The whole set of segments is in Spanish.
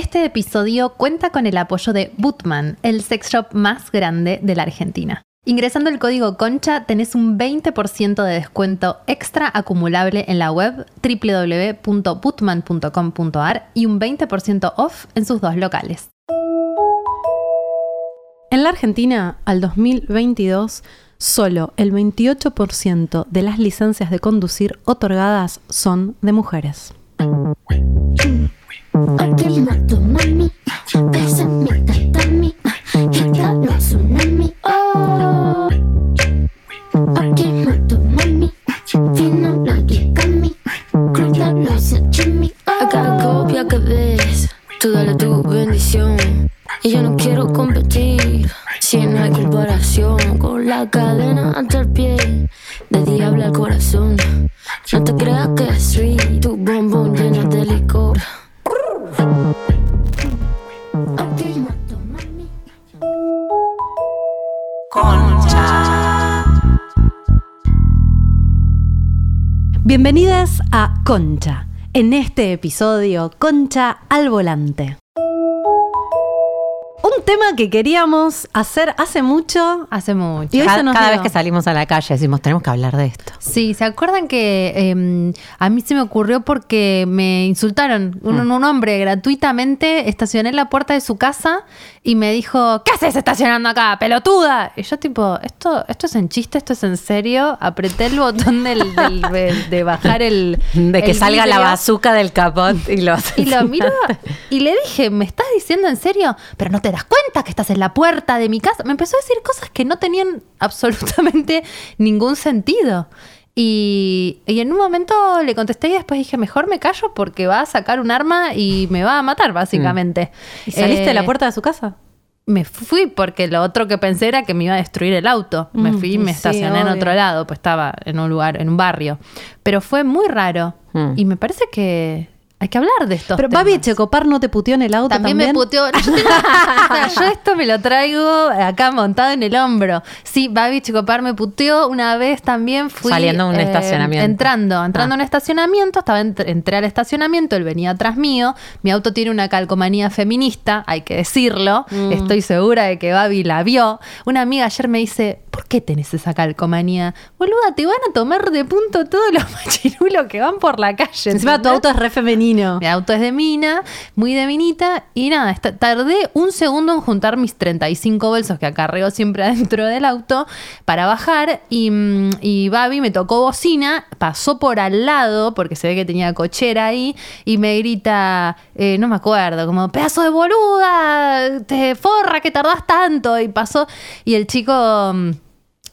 Este episodio cuenta con el apoyo de Bootman, el sex shop más grande de la Argentina. Ingresando el código CONCHA tenés un 20% de descuento extra acumulable en la web www.bootman.com.ar y un 20% off en sus dos locales. En la Argentina, al 2022, solo el 28% de las licencias de conducir otorgadas son de mujeres. Tsunami. Oh, sashimi. Acá copia que ves, tú dale tu bendición. Y yo. No te creas que soy tu bombón lleno de licor. Bienvenidas a Concha. En este episodio, Concha al volante. Un tema que queríamos hacer hace mucho. Hace mucho. Y Cada, cada vez que salimos a la calle decimos, tenemos que hablar de esto. Sí, ¿se acuerdan que eh, a mí se me ocurrió porque me insultaron? Un, un hombre gratuitamente estacioné en la puerta de su casa y me dijo, ¿qué haces estacionando acá, pelotuda? Y yo tipo, esto, esto es en chiste, esto es en serio. Apreté el botón del, del- de, de bajar el... De que el salga la bazuca del capot y lo Y lo miro y le dije, ¿me estás diciendo en serio? Pero no te das cuenta que estás en la puerta de mi casa. Me empezó a decir cosas que no tenían absolutamente ningún sentido. Y, y en un momento le contesté y después dije, mejor me callo porque va a sacar un arma y me va a matar, básicamente. ¿Y saliste de la Eh, puerta de su casa? me fui porque lo otro que pensé era que me iba a destruir el auto. Me Mm, fui y me sí, estacioné en otro lado, pues estaba en un lugar, en un barrio. Pero fue muy raro. Mm. Y me parece que hay que hablar de esto. Pero Babi Checopar no te puteó en el auto También, también. me puteó. Yo, tengo- o sea, yo esto me lo traigo acá montado en el hombro. Sí, Babi Chicopar me puteó una vez también. Fui, Saliendo a un estacionamiento. Entrando, entrando Ah. a un estacionamiento. Estaba ent- entré al estacionamiento, él venía atrás mío. Mi auto tiene una calcomanía feminista, hay que decirlo. Mm. Estoy segura de que Babi la vio. Una amiga ayer me dice, ¿por qué tenés esa calcomanía? Boluda, te van a tomar de punto todos los machirulos que van por la calle. Encima tu auto es re femenino. Mi auto es de mina, muy de minita. Y nada, tardé un segundo en juntar mis 35 bolsos que acarreo siempre adentro del auto para bajar. Y, mm, y Babi me tocó bocina, pasó por al lado, porque se ve que tenía cochera ahí, y me grita, eh, no me acuerdo, como, pedazo de boluda, te forra que tardás tanto. Y pasó, y el chico.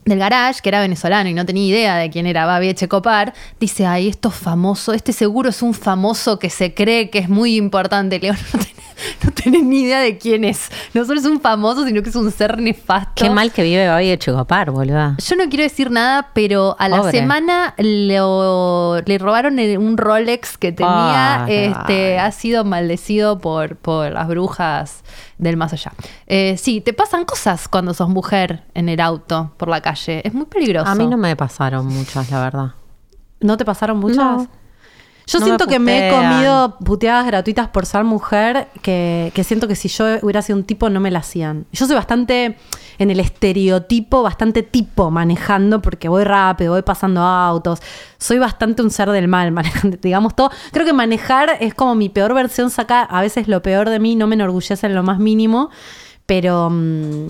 Del garage, que era venezolano y no tenía idea de quién era Babi Echecopar, dice, ay, esto es famoso, este seguro es un famoso que se cree que es muy importante. Leo, no tenés, no tenés ni idea de quién es. No solo es un famoso, sino que es un ser nefasto. Qué mal que vive Babi de Checopar, boluda. Yo no quiero decir nada, pero a la Pobre. semana lo- le robaron el- un Rolex que tenía. Ay. este, ha sido maldecido por, por las brujas del más allá. Eh, sí, te pasan cosas cuando sos mujer en el auto, por la calle. Es muy peligroso. A mí no me pasaron muchas, la verdad. ¿No te pasaron muchas? No. Yo No siento me que me he comido puteadas gratuitas por ser mujer, que, que siento que si yo hubiera sido un tipo no me la hacían. Yo soy bastante en el estereotipo, bastante tipo manejando, porque voy rápido, voy pasando autos. Soy bastante un ser del mal manejando, digamos todo. Creo que manejar es como mi peor versión, saca a veces lo peor de mí, no me enorgullece en lo más mínimo, pero... mm,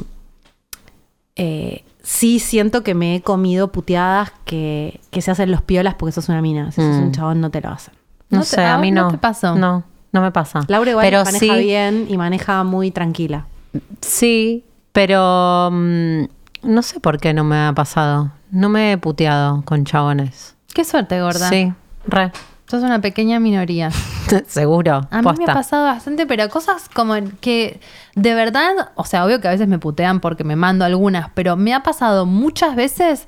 eh, sí siento que me he comido puteadas que, que se hacen los piolas porque sos una mina. Si sos Mm. un chabón, no te lo hacen. No, No te- sé, a mí no no. te pasó. No, no me pasa. Laura igual pero maneja sí, bien y maneja muy tranquila. Sí, pero mm, no sé por qué no me ha pasado. No me he puteado con chabones. Qué suerte, gorda. Sí, re. Sos una pequeña minoría. Seguro. A mí posta. me ha pasado bastante, pero cosas como que de verdad, o sea, obvio que a veces me putean porque me mando algunas, pero me ha pasado muchas veces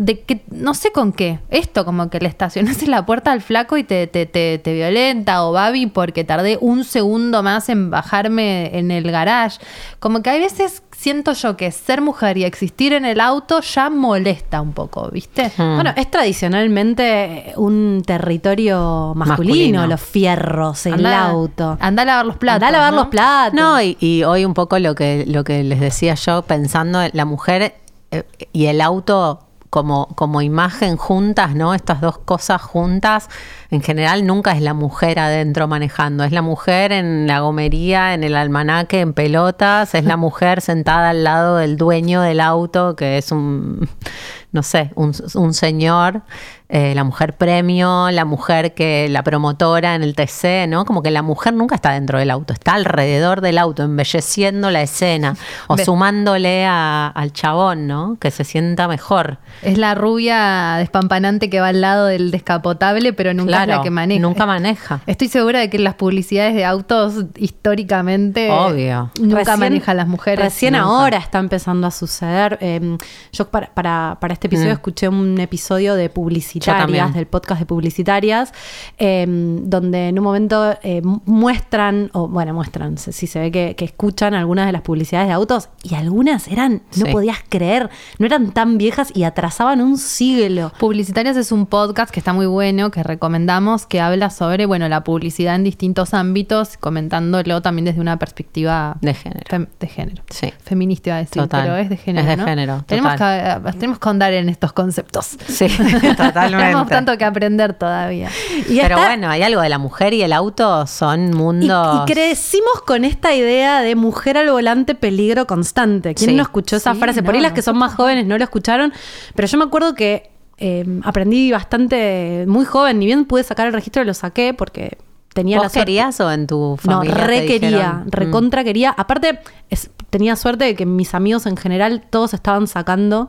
de que no sé con qué. Esto, como que le estacionas en la puerta al flaco y te, te, te, te violenta, o Babi porque tardé un segundo más en bajarme en el garage. Como que hay veces siento yo que ser mujer y existir en el auto ya molesta un poco, ¿viste? Mm. Bueno, es tradicionalmente un territorio masculino, Masculino. los fierros, el Andá- auto. Andá a lavar los platos. Andá a lavar ¿no? los platos. No, y, y hoy un poco lo que, lo que les decía yo, pensando en la mujer eh, y el auto como, como imagen juntas, ¿no? Estas dos cosas juntas, en general nunca es la mujer adentro manejando, es la mujer en la gomería, en el almanaque, en pelotas, es la mujer sentada al lado del dueño del auto, que es un, no sé, un, un señor, eh, la mujer premio, la mujer que la promotora en el TC, ¿no? Como que la mujer nunca está dentro del auto, está alrededor del auto, embelleciendo la escena o sumándole a- al chabón, ¿no? Que se sienta mejor. Es la rubia despampanante que va al lado del descapotable, pero nunca es la que maneja. nunca maneja. Estoy segura de que las publicidades de autos, históricamente, Obvio. nunca Recién- manejan las mujeres. Recién Nunca. ahora está empezando a suceder. Eh, yo para, para, para este episodio Mm. escuché un episodio de publicitarias, del podcast de publicitarias, eh, donde en un momento eh, mu- muestran, o bueno, muestran, si se ve que, que escuchan algunas de las publicidades de autos y algunas eran, no Sí. podías creer, no eran tan viejas y atrasaban un siglo. Publicitarias es un podcast que está muy bueno, que recomendamos, que habla sobre, bueno, la publicidad en distintos ámbitos, comentándolo también desde una perspectiva De género. de género. Sí. Feminista iba a decir, Total. pero es de género. Es de ¿no? género, Tenemos que, tenemos que en estos conceptos. Sí, totalmente. Tenemos tanto que aprender todavía. Y Pero está- bueno, hay algo de la mujer y el auto son mundos. y crecimos con esta idea de mujer al volante, peligro constante. ¿Quién Sí. no escuchó esa Sí, frase? Por ahí no, las que son más jóvenes no lo escucharon, pero yo me acuerdo que eh, aprendí bastante, muy joven, ni bien pude sacar el registro, lo saqué porque tenía la ¿Vos suerte. querías o en tu No, familia? re te quería, dijeron? Mm. recontra quería. Aparte, es- tenía suerte de que mis amigos en general todos estaban sacando.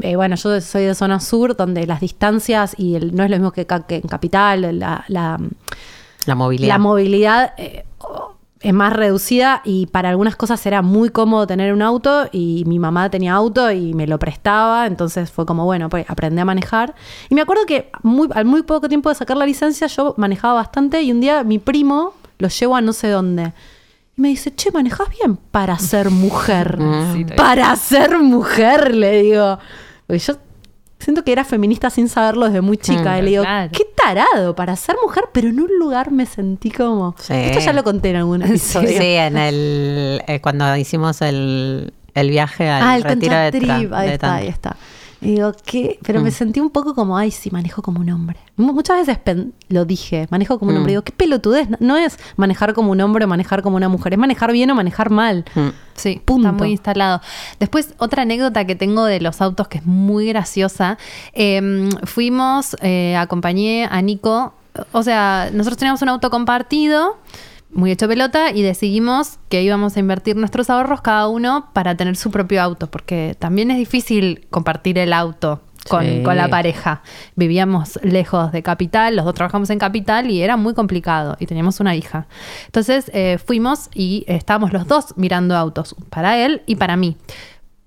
Eh, bueno, yo soy de zona sur, donde las distancias y el- no es lo mismo que, en capital, la, la- La movilidad. la movilidad eh, es más reducida y para algunas cosas era muy cómodo tener un auto y mi mamá tenía auto y me lo prestaba, entonces fue como, bueno, pues aprendí a manejar. Y me acuerdo que muy, al muy poco tiempo de sacar la licencia yo manejaba bastante y un día mi primo lo llevo a no sé dónde. Y me dice, che, manejas bien para ser mujer. Sí, para ser mujer, le digo. Porque yo siento que era feminista sin saberlo desde muy chica. Mm, y le digo, claro. qué tarado para ser mujer, pero en un lugar me sentí como. Sí. Esto ya lo conté en algún Sí, episodio. sí, en el eh, cuando hicimos el, el viaje al ah, el retiro de, Tra- ahí de está, ahí está. Y digo, ¿qué? Pero me Mm. sentí un poco como, ay, sí, manejo como un hombre. Mu- Muchas veces lo dije, manejo como un Mm. hombre. Digo, qué pelotudez. No, no es manejar como un hombre o manejar como una mujer, es manejar bien o manejar mal. Mm. Sí, Punto. está muy instalado. Después, otra anécdota que tengo de los autos que es muy graciosa. eh, fuimos, eh, acompañé a Nico. O sea, nosotros teníamos un auto compartido, muy hecho pelota, y decidimos que íbamos a invertir nuestros ahorros cada uno para tener su propio auto, porque también es difícil compartir el auto. Con, Sí. con la pareja. Vivíamos lejos de capital, los dos trabajamos en capital y era muy complicado y teníamos una hija. Entonces eh, fuimos y estábamos los dos mirando autos, para él y para mí.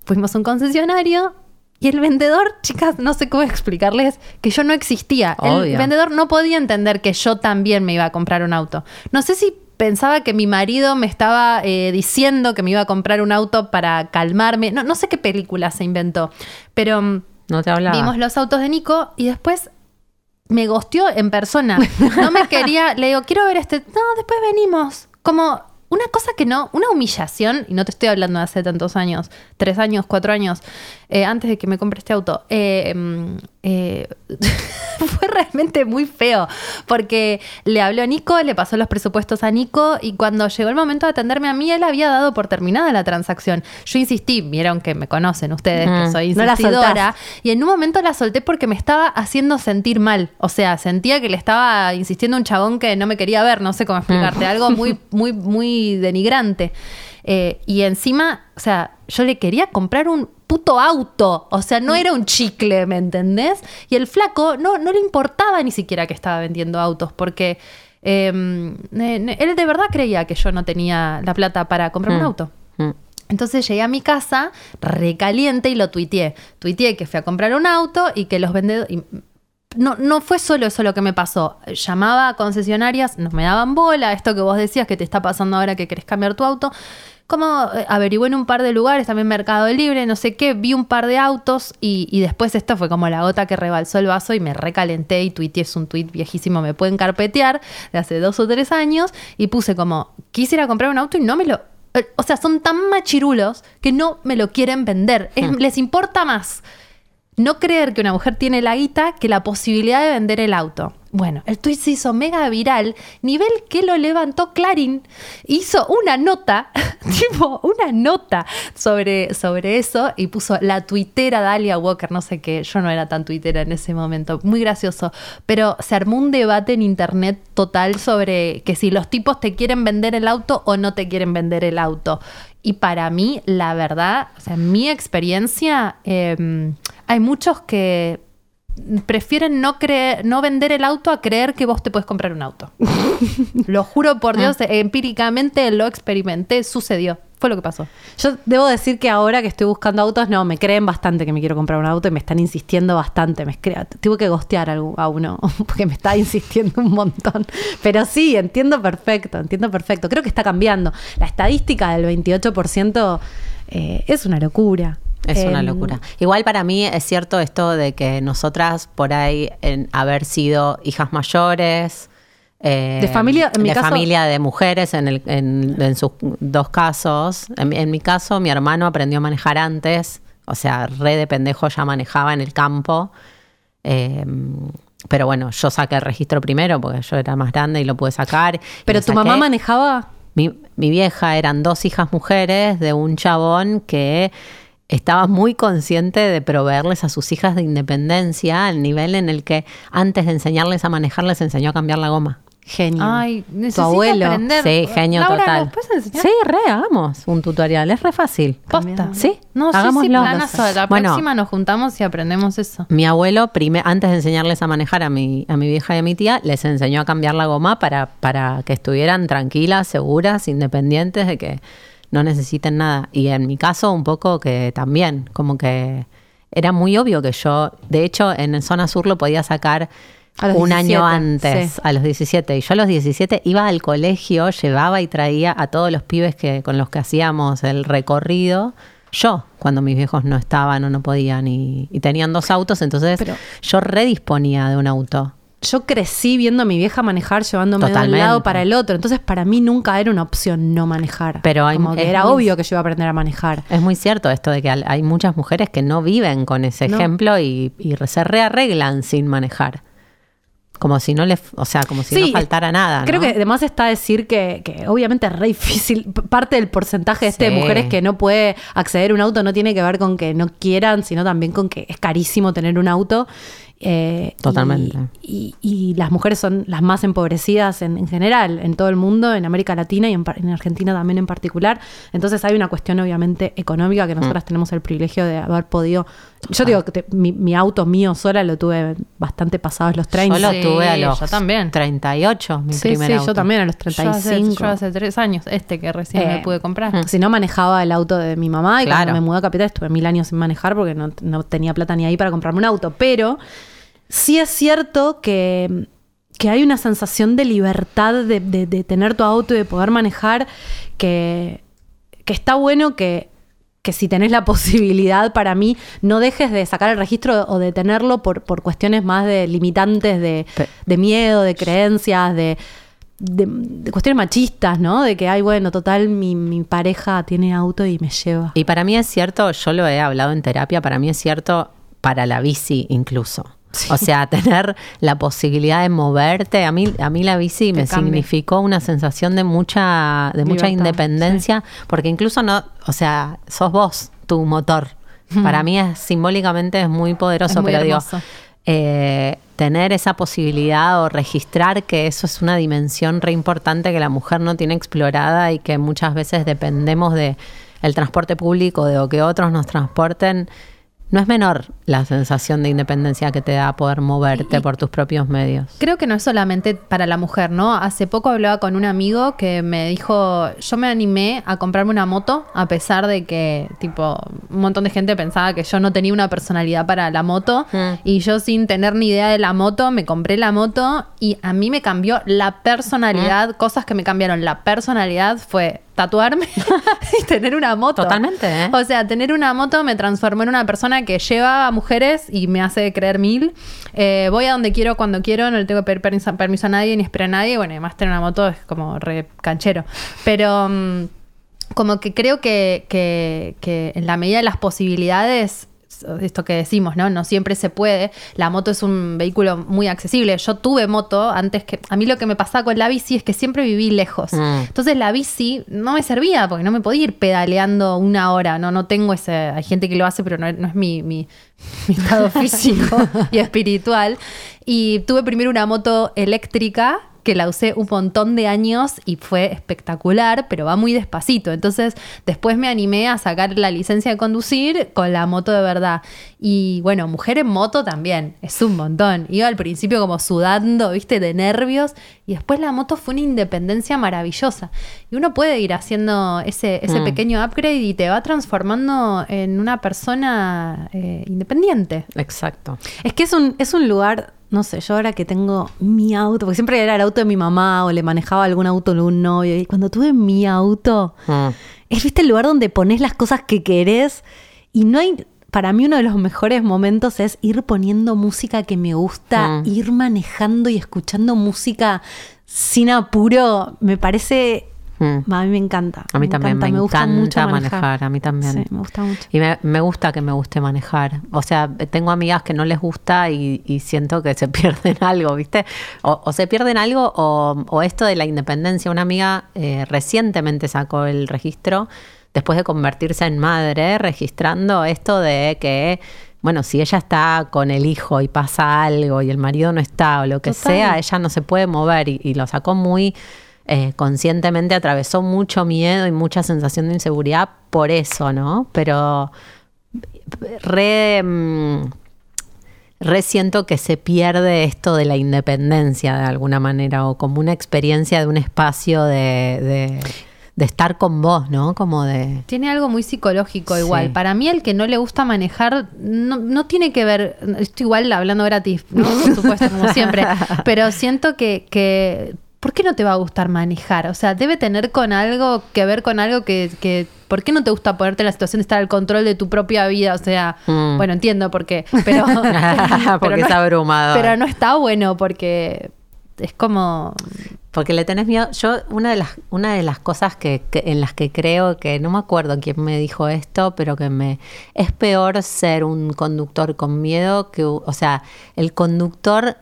Fuimos a un concesionario y el vendedor, chicas, no sé cómo explicarles que yo no existía. El vendedor no podía entender que yo también me iba a comprar un auto. No sé si pensaba que mi marido me estaba eh, diciendo que me iba a comprar un auto para calmarme. No, no sé qué película se inventó, pero... mm, No te hablaba. Vimos los autos de Nico y después me gosteó en persona. No me quería, le digo, quiero ver este. No, después venimos. Como una cosa que no, una humillación, y no te estoy hablando de hace tantos años, tres años, cuatro años, eh, antes de que me compre este auto. Eh, mm, eh, fue realmente muy feo, porque le habló a Nico, le pasó los presupuestos a Nico, y cuando llegó el momento de atenderme a mí, él había dado por terminada la transacción. Yo insistí, vieron que me conocen ustedes, que soy insistidora, y en un momento la solté porque me estaba haciendo sentir mal. O sea, sentía que le estaba insistiendo un chabón que no me quería ver, no sé cómo explicarte, algo muy, muy, muy denigrante. Eh, y encima, o sea, yo le quería comprar un puto auto. O sea, no era un chicle, ¿me entendés? Y el flaco no, no le importaba ni siquiera que estaba vendiendo autos, porque eh, eh, él de verdad creía que yo no tenía la plata para comprar un Mm. auto. Mm. Entonces llegué a mi casa recaliente y lo tuiteé. Tuiteé que fui a comprar un auto y que los vendedores... No, no fue solo eso lo que me pasó. Llamaba a concesionarias, no me daban bola, esto que vos decías que te está pasando ahora que querés cambiar tu auto. Como eh, averigué en un par de lugares, también Mercado Libre, no sé qué, vi un par de autos y, y después esto fue como la gota que rebalsó el vaso y me recalenté y tuiteé, es un tuit viejísimo, me pueden carpetear, de hace dos o tres años, y puse como, quisiera comprar un auto y no me lo... eh, O sea, son tan machirulos que no me lo quieren vender. Es- les importa más no creer que una mujer tiene la guita que la posibilidad de vender el auto. Bueno, el tweet se hizo mega viral, nivel que lo levantó Clarín. Hizo una nota, tipo una nota sobre, sobre eso y puso la tuitera Dalia Walker, no sé qué, yo no era tan tuitera en ese momento, muy gracioso. Pero se armó un debate en internet total sobre que si los tipos te quieren vender el auto o no te quieren vender el auto. Y para mí, la verdad, o sea, en mi experiencia, eh, hay muchos que prefieren no creer, no vender el auto a creer que vos te puedes comprar un auto. lo juro por Dios, empíricamente lo experimenté, sucedió. Fue lo que pasó. Yo debo decir que ahora que estoy buscando autos, no, me creen bastante que me quiero comprar un auto y me están insistiendo bastante. Me tuve que gostear a uno porque me está insistiendo un montón. Pero sí, entiendo perfecto, entiendo perfecto. Creo que está cambiando. La estadística del 28% eh, es una locura. Es una Em, locura. Igual para mí es cierto esto de que nosotras por ahí en haber sido hijas mayores. Eh, De familia, en mi de caso- familia de mujeres en, el- en- en sus dos casos. En, mi- en mi caso, mi hermano aprendió a manejar antes, o sea, re de pendejo ya manejaba en el campo. Eh, pero bueno, yo saqué el registro primero porque yo era más grande y lo pude sacar. Pero tu mamá manejaba. Mi, mi vieja eran dos hijas mujeres de un chabón que estaba muy consciente de proveerles a sus hijas de independencia al nivel en el que antes de enseñarles a manejar les enseñó a cambiar la goma. Genio. Ay, tu necesito abuelo. aprender. Sí, genio Laura, total. ¿nos puedes enseñar? Sí, re, hagamos un tutorial, es re fácil. Posta. Sí, No, sí, sí, hagámoslo. planazo. La Bueno. próxima nos juntamos y aprendemos eso. Mi abuelo, antes de enseñarles a manejar a mi, a mi vieja y a mi tía, les enseñó a cambiar la goma para, para que estuvieran tranquilas, seguras, independientes, de que no necesiten nada. Y en mi caso, un poco que también, como que era muy obvio que yo, de hecho, en el Zona Sur lo podía sacar un 17, año antes, sí. a los 17. Y yo a los 17 iba al colegio, llevaba y traía a todos los pibes que, con los que hacíamos el recorrido. Yo, cuando mis viejos no estaban o no podían y, y tenían dos autos, entonces Pero- yo redisponía de un auto. Yo crecí viendo a mi vieja manejar, llevándome de un lado para el otro. Entonces, para mí nunca era una opción no manejar. Pero hay- Como que era muy- obvio que yo iba a aprender a manejar. Es muy cierto esto de que hay muchas mujeres que no viven con ese No. ejemplo y, y se rearreglan sin manejar. Como si no les, o sea, como si no faltara nada. Creo que además está decir que, que obviamente es re difícil. Parte del porcentaje este de mujeres que no puede acceder a un auto no tiene que ver con que no quieran, sino también con que es carísimo tener un auto. Eh, Totalmente. Y, y- y las mujeres son las más empobrecidas en, en general, en todo el mundo, en América Latina y en, en Argentina también en particular. Entonces hay una cuestión obviamente económica que Mm. nosotras tenemos el privilegio de haber podido... Yo digo que mi, mi auto mío sola lo tuve bastante pasados los 30. Yo lo Sí, tuve a los yo también. 38, mi Sí, primer sí, auto. yo también a los Yo hace, 35. yo hace tres años, este que recién Eh, me pude comprar. Si no manejaba el auto de mi mamá y Claro. cuando me mudé a Capital estuve mil años sin manejar porque no, no tenía plata ni ahí para comprarme un auto. Pero sí es cierto que, que hay una sensación de libertad de, de- de tener tu auto y de poder manejar que, que está bueno que, que si tenés la posibilidad para mí no dejes de sacar el registro o de tenerlo por, por cuestiones más de limitantes de, de miedo, de creencias, de, de, de cuestiones machistas, ¿no? De que, ay, bueno, total, mi, mi pareja tiene auto y me lleva. Y para mí es cierto, yo lo he hablado en terapia, para mí es cierto para la bici incluso. O sea, tener la posibilidad de moverte, a mí, a mí la bici me significó una sensación de mucha, de mucha independencia, porque incluso no, o sea, sos vos tu motor. Para mí es simbólicamente es muy poderoso, Es muy pero digo, eh, tener esa posibilidad o registrar que eso es una dimensión re importante que la mujer no tiene explorada y que muchas veces dependemos de el transporte público, de o que otros nos transporten, no es menor la sensación de independencia que te da poder moverte Y- por tus propios medios. Creo que no es solamente para la mujer, ¿no? Hace poco hablaba con un amigo que me dijo, yo me animé a comprarme una moto, a pesar de que, tipo, un montón de gente pensaba que yo no tenía una personalidad para la moto, Mm. y yo sin tener ni idea de la moto, me compré la moto y a mí me cambió la personalidad, cosas que me cambiaron la personalidad fue tatuarme y tener una moto. Totalmente, ¿eh? O sea, tener una moto me transformó en una persona que lleva a mujeres y me hace creer mil. Eh, voy a donde quiero, cuando quiero, no le tengo que pedir permiso, permiso a nadie ni esperar a nadie. Bueno, además tener una moto es como re canchero. Pero mm, como que creo que, que- que en la medida de las posibilidades, esto que decimos, ¿no? No siempre se puede. La moto es un vehículo muy accesible. Yo tuve moto antes que. A mí lo que me pasaba con la bici es que siempre viví lejos. Mm. Entonces la bici no me servía porque no me podía ir pedaleando una hora. No, no tengo ese. Hay gente que lo hace, pero no, no es mi, mi- mi estado físico y espiritual. Y tuve primero una moto eléctrica que la usé un montón de años y fue espectacular, pero va muy despacito. Entonces, después me animé a sacar la licencia de conducir con la moto de verdad. Y bueno, mujer en moto también, es un montón. Iba al principio como sudando, viste, de nervios, y después la moto fue una independencia maravillosa. Y uno puede ir haciendo ese, ese Mm. pequeño upgrade y te va transformando en una persona eh, independiente. Exacto. Es que es un, es un lugar, no sé, yo ahora que tengo mi auto, porque siempre era el auto de mi mamá o le manejaba algún auto de un novio, y cuando tuve mi auto, Mm. es viste el lugar donde pones las cosas que querés y no hay... Para mí uno de los mejores momentos es ir poniendo música que me gusta, Mm. ir manejando y escuchando música sin apuro. Me parece... Mm. A mí me encanta. A mí también me, gusta encanta mucho manejar. a mí también. Sí, me gusta mucho. Y me, me gusta que me guste manejar. O sea, tengo amigas que no les gusta y, y siento que se pierden algo, ¿viste? O, o se pierden algo o, o esto de la independencia. Una amiga eh, recientemente sacó el registro después de convertirse en madre, registrando esto de que, bueno, si ella está con el hijo y pasa algo y el marido no está o lo que Total. sea, ella no se puede mover y, y lo sacó muy eh, conscientemente, atravesó mucho miedo y mucha sensación de inseguridad por eso, ¿no? Pero re, mm, re siento que se pierde esto de la independencia de alguna manera o como una experiencia de un espacio de, de, de estar con vos, ¿no? Como de... Tiene algo muy psicológico Sí. igual. Para mí el que no le gusta manejar no, no tiene que ver, estoy igual hablando gratis, ¿no? por supuesto, como siempre, pero siento que, que, ¿por qué no te va a gustar manejar? O sea, debe tener con algo que ver con algo que, que ¿por qué no te gusta ponerte en la situación de estar al control de tu propia vida? O sea, Mm. bueno, entiendo por qué, pero, Porque no es abrumador. Pero no está bueno porque es como... Porque le tenés miedo. Yo, una de las, una de las cosas que, que- en las que creo que, no me acuerdo quién me dijo esto, pero que me. Es peor ser un conductor con miedo que. O sea, el conductor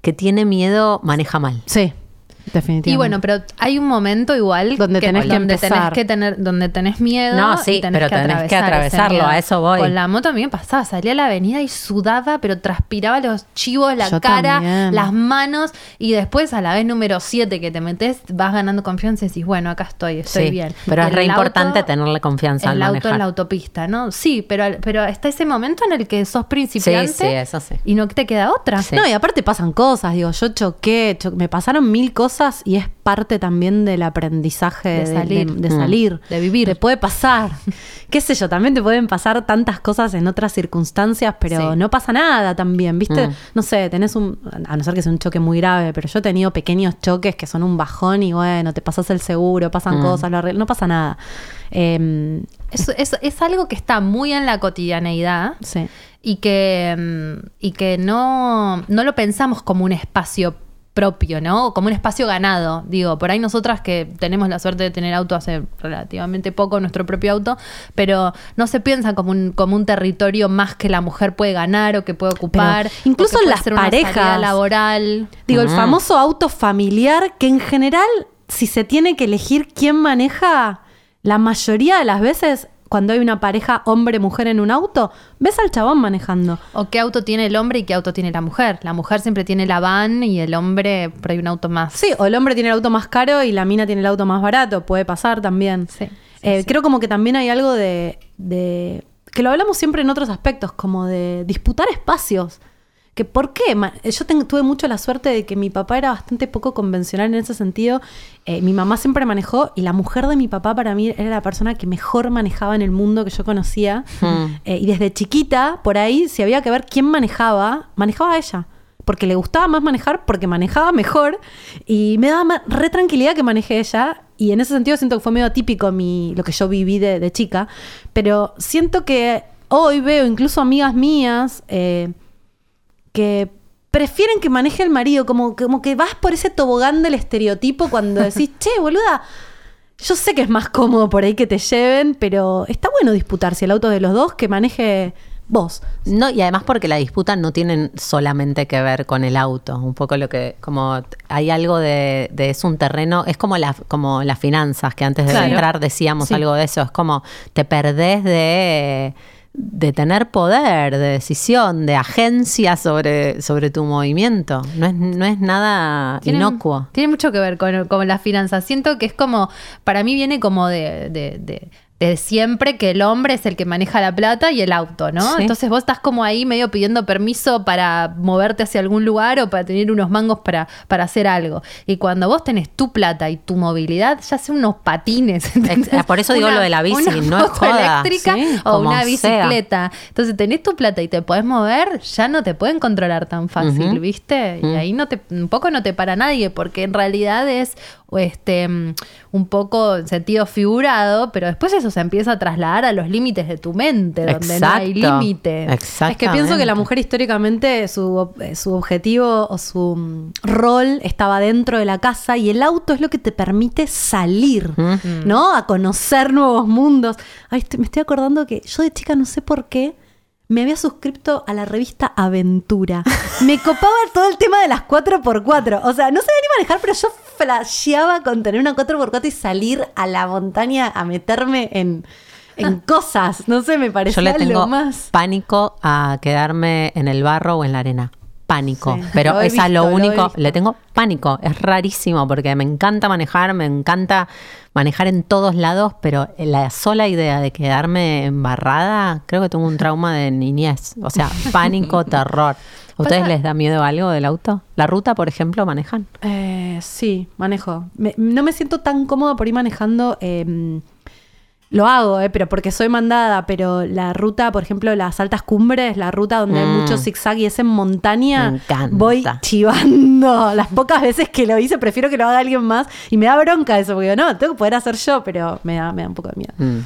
que tiene miedo maneja mal. Sí, definitivamente. Y bueno, pero hay un momento igual Donde tenés que donde empezar. tenés que tener, donde tenés miedo. No, y sí, pero tenés que atravesar ese atravesarlo, a eso voy. Con la moto a mí me pasaba, salía a la avenida y sudaba, pero transpiraba los chivos, la Yo cara, también. las manos, y después a la vez número 7 que te metes, vas ganando confianza y decís, bueno, acá estoy, estoy Sí, bien. pero es El re auto- importante tenerle confianza al El auto en la autopista, ¿no? Sí, pero, pero está ese momento en el que sos principiante Sí, sí, eso sí. y no te queda otra. Sí. No, y aparte pasan cosas, digo, yo choqué, cho- me pasaron mil cosas y es parte también del aprendizaje De salir. de- de Mm. salir, De vivir. Te puede pasar, qué sé yo, también te pueden pasar tantas cosas en otras circunstancias, pero Sí. no pasa nada también, ¿viste? Mm. No sé, tenés un, a no ser que sea un choque muy grave, pero yo he tenido pequeños choques que son un bajón y bueno, te pasas el seguro, pasan Mm. cosas, lo no pasa nada. Em, Es, es- es algo que está muy en la cotidianeidad. sí. y que, mm, y que no, no lo pensamos como un espacio propio, ¿no? Como un espacio ganado. Digo, por ahí nosotras que tenemos la suerte de tener auto hace relativamente poco, nuestro propio auto, pero no se piensa como un, como un territorio más que la mujer puede ganar o que puede ocupar. Pero incluso puede las parejas. laboral. Digo, el Mm. famoso auto familiar que en general, si se tiene que elegir quién maneja, la mayoría de las veces, cuando hay una pareja hombre-mujer en un auto, ves al chabón manejando. O qué auto tiene el hombre y qué auto tiene la mujer. La mujer siempre tiene la van y el hombre por ahí un auto más. Sí, o el hombre tiene el auto más caro y la mina tiene el auto más barato, puede pasar también. Sí, sí, Eh, sí. Creo como que también hay algo de, de que lo hablamos siempre en otros aspectos, como de disputar espacios. Que por qué, yo ten- tuve mucho la suerte de que mi papá era bastante poco convencional en ese sentido. Eh, mi mamá siempre manejó y la mujer de mi papá para mí era la persona que mejor manejaba en el mundo que yo conocía. Hmm. Eh, y desde chiquita, por ahí, si había que ver quién manejaba, manejaba a ella. Porque le gustaba más manejar, porque manejaba mejor. Y me daba re tranquilidad que maneje ella. Y en ese sentido siento que fue medio atípico mi, lo que yo viví de, de chica. Pero siento que hoy veo incluso amigas mías eh, que prefieren que maneje el marido. Como, como que vas por ese tobogán del estereotipo cuando decís, che, boluda. Yo sé que es más cómodo por ahí que te lleven, pero está bueno disputar si el auto de los dos que maneje vos. No, y además porque la disputa no tiene solamente que ver con el auto, un poco lo que, como hay algo de, de es un terreno, es como, la, como las finanzas, que antes de Claro. entrar decíamos Sí. algo de eso, es como te perdés de, de tener poder, de decisión, de agencia sobre, sobre tu movimiento, no es, no es nada Tiene- inocuo. Tiene mucho que ver con, con las finanzas. Siento que es como, para mí viene como de, de- de- de siempre que el hombre es el que maneja la plata y el auto, ¿no? Sí. Entonces vos estás como ahí medio pidiendo permiso para moverte hacia algún lugar o para tener unos mangos para, para hacer algo. Y cuando vos tenés tu plata y tu movilidad, ya sea unos patines. por eso digo lo de la bici, una no es joda. eléctrica Sí, o como una sea. bicicleta. Entonces tenés tu plata y te podés mover, ya no te pueden controlar tan fácil. ¿viste? Y Mm. ahí no te, un poco no te para nadie, porque en realidad es este un poco en sentido figurado, pero después eso se empieza a trasladar a los límites de tu mente, donde no hay Exacto. límite. Es que pienso que la mujer históricamente su, eh, su objetivo o su mm, rol estaba dentro de la casa y el auto es lo que te permite salir, Mm. ¿no? A conocer nuevos mundos. Ay, estoy- me estoy acordando que yo de chica no sé por qué me había suscrito a la revista Aventura. Me copaba todo el tema de las 4x4. O sea, no sabía ni manejar, pero yo flasheaba con tener una 4x4 y salir a la montaña a meterme en, en cosas. No sé, me Yo parecía le tengo lo más. pánico a quedarme en el barro o en la arena. Pánico. Sí, Pero es a lo único. Le tengo pánico. Es rarísimo porque me encanta manejar, me encanta manejar en todos lados, pero la sola idea de quedarme embarrada, creo que tengo un trauma de niñez. O sea, pánico, terror. ¿A ustedes Pasa- les da miedo algo del auto? ¿La ruta, por ejemplo, manejan? Eh, sí, manejo. Me- no me siento tan cómoda por ir manejando. eh, lo hago, eh, pero porque soy mandada, pero la ruta, por ejemplo, las altas cumbres, la ruta donde hay Mm. mucho zigzag y es en montaña, Me encanta. voy chivando. Las pocas veces que lo hice, prefiero que lo haga alguien más. Y me da bronca eso, porque no, tengo que poder hacer yo, pero me da, me da un poco de miedo. Mm.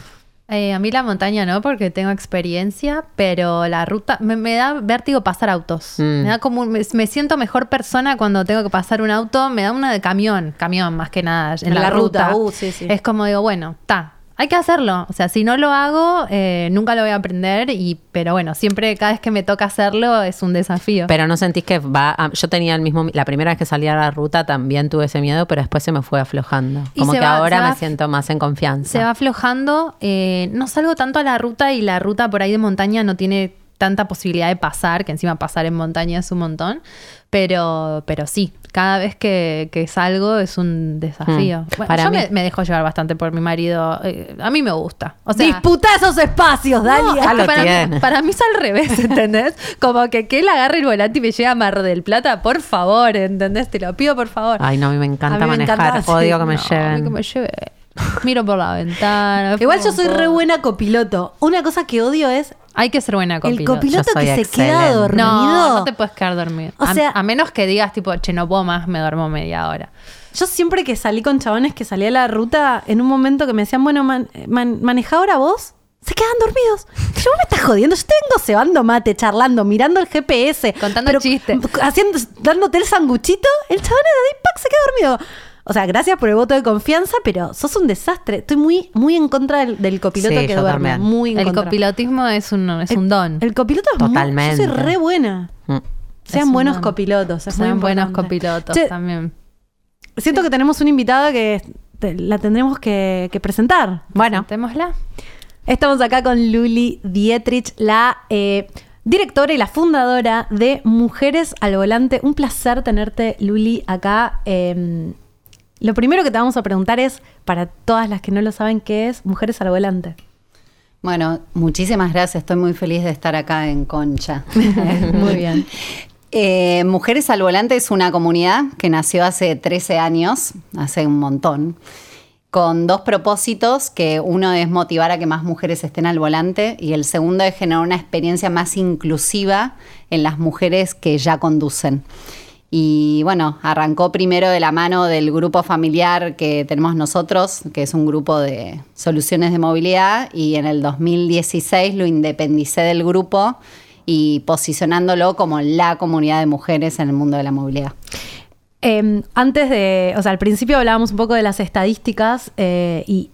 Eh, a mí la montaña no, porque tengo experiencia, pero la ruta me, me da vértigo pasar autos. Mm. Me da como un- me, me siento mejor persona cuando tengo que pasar un auto, me da una de camión, camión más que nada en, En la, la ruta. ruta, uh, sí, sí. Es como digo, bueno, está. Hay que hacerlo. O sea, si no lo hago, eh, nunca lo voy a aprender. Y, pero bueno, siempre cada vez que me toca hacerlo es un desafío. Pero no sentís que va. a- yo tenía el mismo. La primera vez que salí a la ruta también tuve ese miedo, pero después se me fue aflojando. Como que va- ahora va- me siento más en confianza. Se va aflojando. eh, no salgo tanto a la ruta y la ruta por ahí de montaña no tiene tanta posibilidad de pasar, que encima pasar en montaña es un montón. Pero, pero sí, cada vez que, que salgo es un desafío. Mm. Bueno, Para yo mí- me, me dejo llevar bastante por mi marido. eh, a mí me gusta. O sea, Disputa esos espacios, no, Dalia. es que lo para, mí, para mí es al revés, ¿entendés? Como que que él agarre el volante y me lleve a Mar del Plata, por favor, ¿entendés? Te lo pido, por favor. Ay, no, a mí me encanta A mí me manejar. encanta, Odio sí. que me No, a mí lleven. que me lleve. Miro por la ventana. Igual yo soy re buena copiloto. Una cosa que odio es Hay que ser buena el copiloto. copiloto Yo soy que se queda dormido. No, no te puedes quedar dormido. O a, sea- a menos que digas, tipo, che, no puedo más, me duermo media hora. Yo siempre que salí con chabones que salía a la ruta, en un momento que me decían, bueno, man, man- maneja ahora vos, se quedan dormidos. Yo me estás jodiendo, yo te vengo cebando mate, charlando, mirando el GPS. Contando chistes. Haciendo, dándote el sanguchito, el chabón de ahí, ¡pac! se queda dormido. O sea, gracias por el voto de confianza, pero sos un desastre. Estoy muy, muy en contra del, del copiloto Sí, que yo duerme. también. Muy en El contra. copilotismo es un, es un don. El copiloto es muy- Totalmente. yo soy re buena. Mm. Sean buenos don. copilotos. es muy Sean buenos copilotos Che, también. Siento que tenemos una invitada que te- la tendremos que, que presentar. Bueno, Sentémosla. Estamos acá con Luli Dietrich, la eh, directora y la fundadora de Mujeres al Volante. Un placer tenerte, Luli, acá. Eh, lo primero que te vamos a preguntar es, para todas las que no lo saben, ¿qué es Mujeres al Volante? Bueno, muchísimas gracias. Estoy muy feliz de estar acá en Concha. Muy bien. Eh, Mujeres al Volante es una comunidad que nació hace 13 años, hace un montón, con dos propósitos, que uno es motivar a que más mujeres estén al volante y el segundo es generar una experiencia más inclusiva en las mujeres que ya conducen. Y bueno, arrancó primero de la mano del grupo familiar que tenemos nosotros, que es un grupo de soluciones de movilidad, y en el 2016 lo independicé del grupo y posicionándolo como la comunidad de mujeres en el mundo de la movilidad. Eh, antes de, o sea, al principio hablábamos un poco de las estadísticas eh, y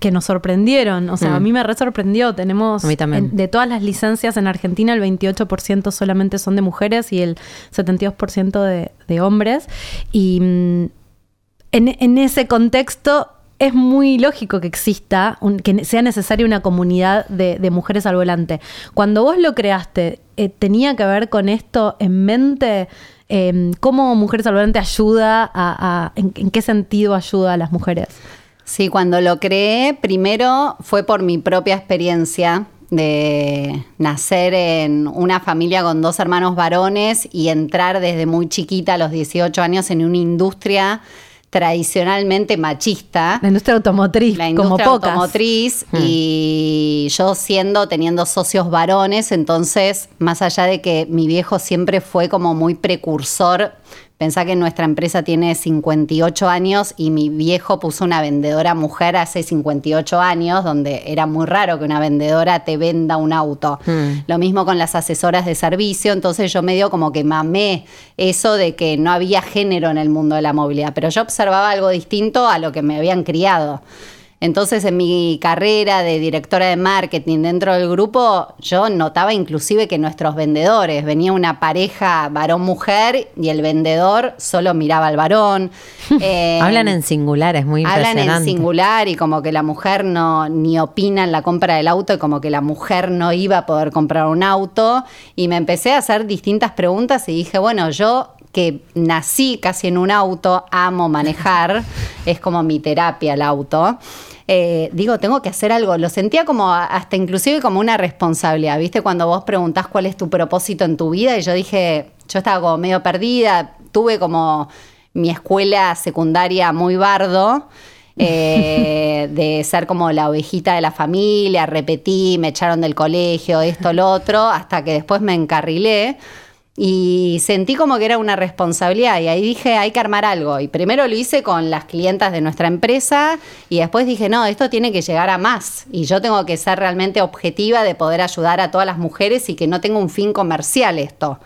que nos sorprendieron. O sea, Mm. a mí me re sorprendió. Tenemos A mí también. en- de todas las licencias en Argentina, el 28% solamente son de mujeres y el 72% de, de hombres. Y mm, en, en ese contexto es muy lógico que exista, un- que sea necesaria una comunidad de, de mujeres al volante. Cuando vos lo creaste, eh, ¿tenía que ver con esto en mente? Eh, ¿Cómo Mujeres al Volante ayuda a, a- en, en qué sentido ayuda a las mujeres? Sí, cuando lo creé, primero fue por mi propia experiencia de nacer en una familia con dos hermanos varones y entrar desde muy chiquita a los 18 años en una industria tradicionalmente machista. La industria automotriz, la como industria pocas. automotriz y yo siendo teniendo socios varones, entonces más allá de que mi viejo siempre fue como muy precursor, pensá que nuestra empresa tiene 58 años y mi viejo puso una vendedora mujer hace 58 años, donde era muy raro que una vendedora te venda un auto. Mm. Lo mismo con las asesoras de servicio, entonces yo medio como que mamé eso de que no había género en el mundo de la movilidad, pero yo observaba algo distinto a lo que me habían criado. Entonces en mi carrera de directora de marketing dentro del grupo, yo notaba inclusive que nuestros vendedores, venía una pareja varón-mujer y el vendedor solo miraba al varón. Eh, Hablan en singular, es muy Hablan impresionante. en singular y como que la mujer no ni opina en la compra del auto y como que la mujer no iba a poder comprar un auto. Y me empecé a hacer distintas preguntas y dije, bueno, yo que nací casi en un auto, amo manejar, es como mi terapia el auto. Eh, digo, tengo que hacer algo. Lo sentía como hasta inclusive como una responsabilidad, ¿viste? Cuando vos preguntás cuál es tu propósito en tu vida y yo dije, yo estaba como medio perdida, tuve como mi escuela secundaria muy bardo. eh, de ser como la ovejita de la familia, repetí, me echaron del colegio, esto, lo otro, hasta que después me encarrilé y sentí como que era una responsabilidad y ahí dije, hay que armar algo. Y primero lo hice con las clientas de nuestra empresa y después dije, no, esto tiene que llegar a más y yo tengo que ser realmente objetiva de poder ayudar a todas las mujeres y que no tenga un fin comercial esto.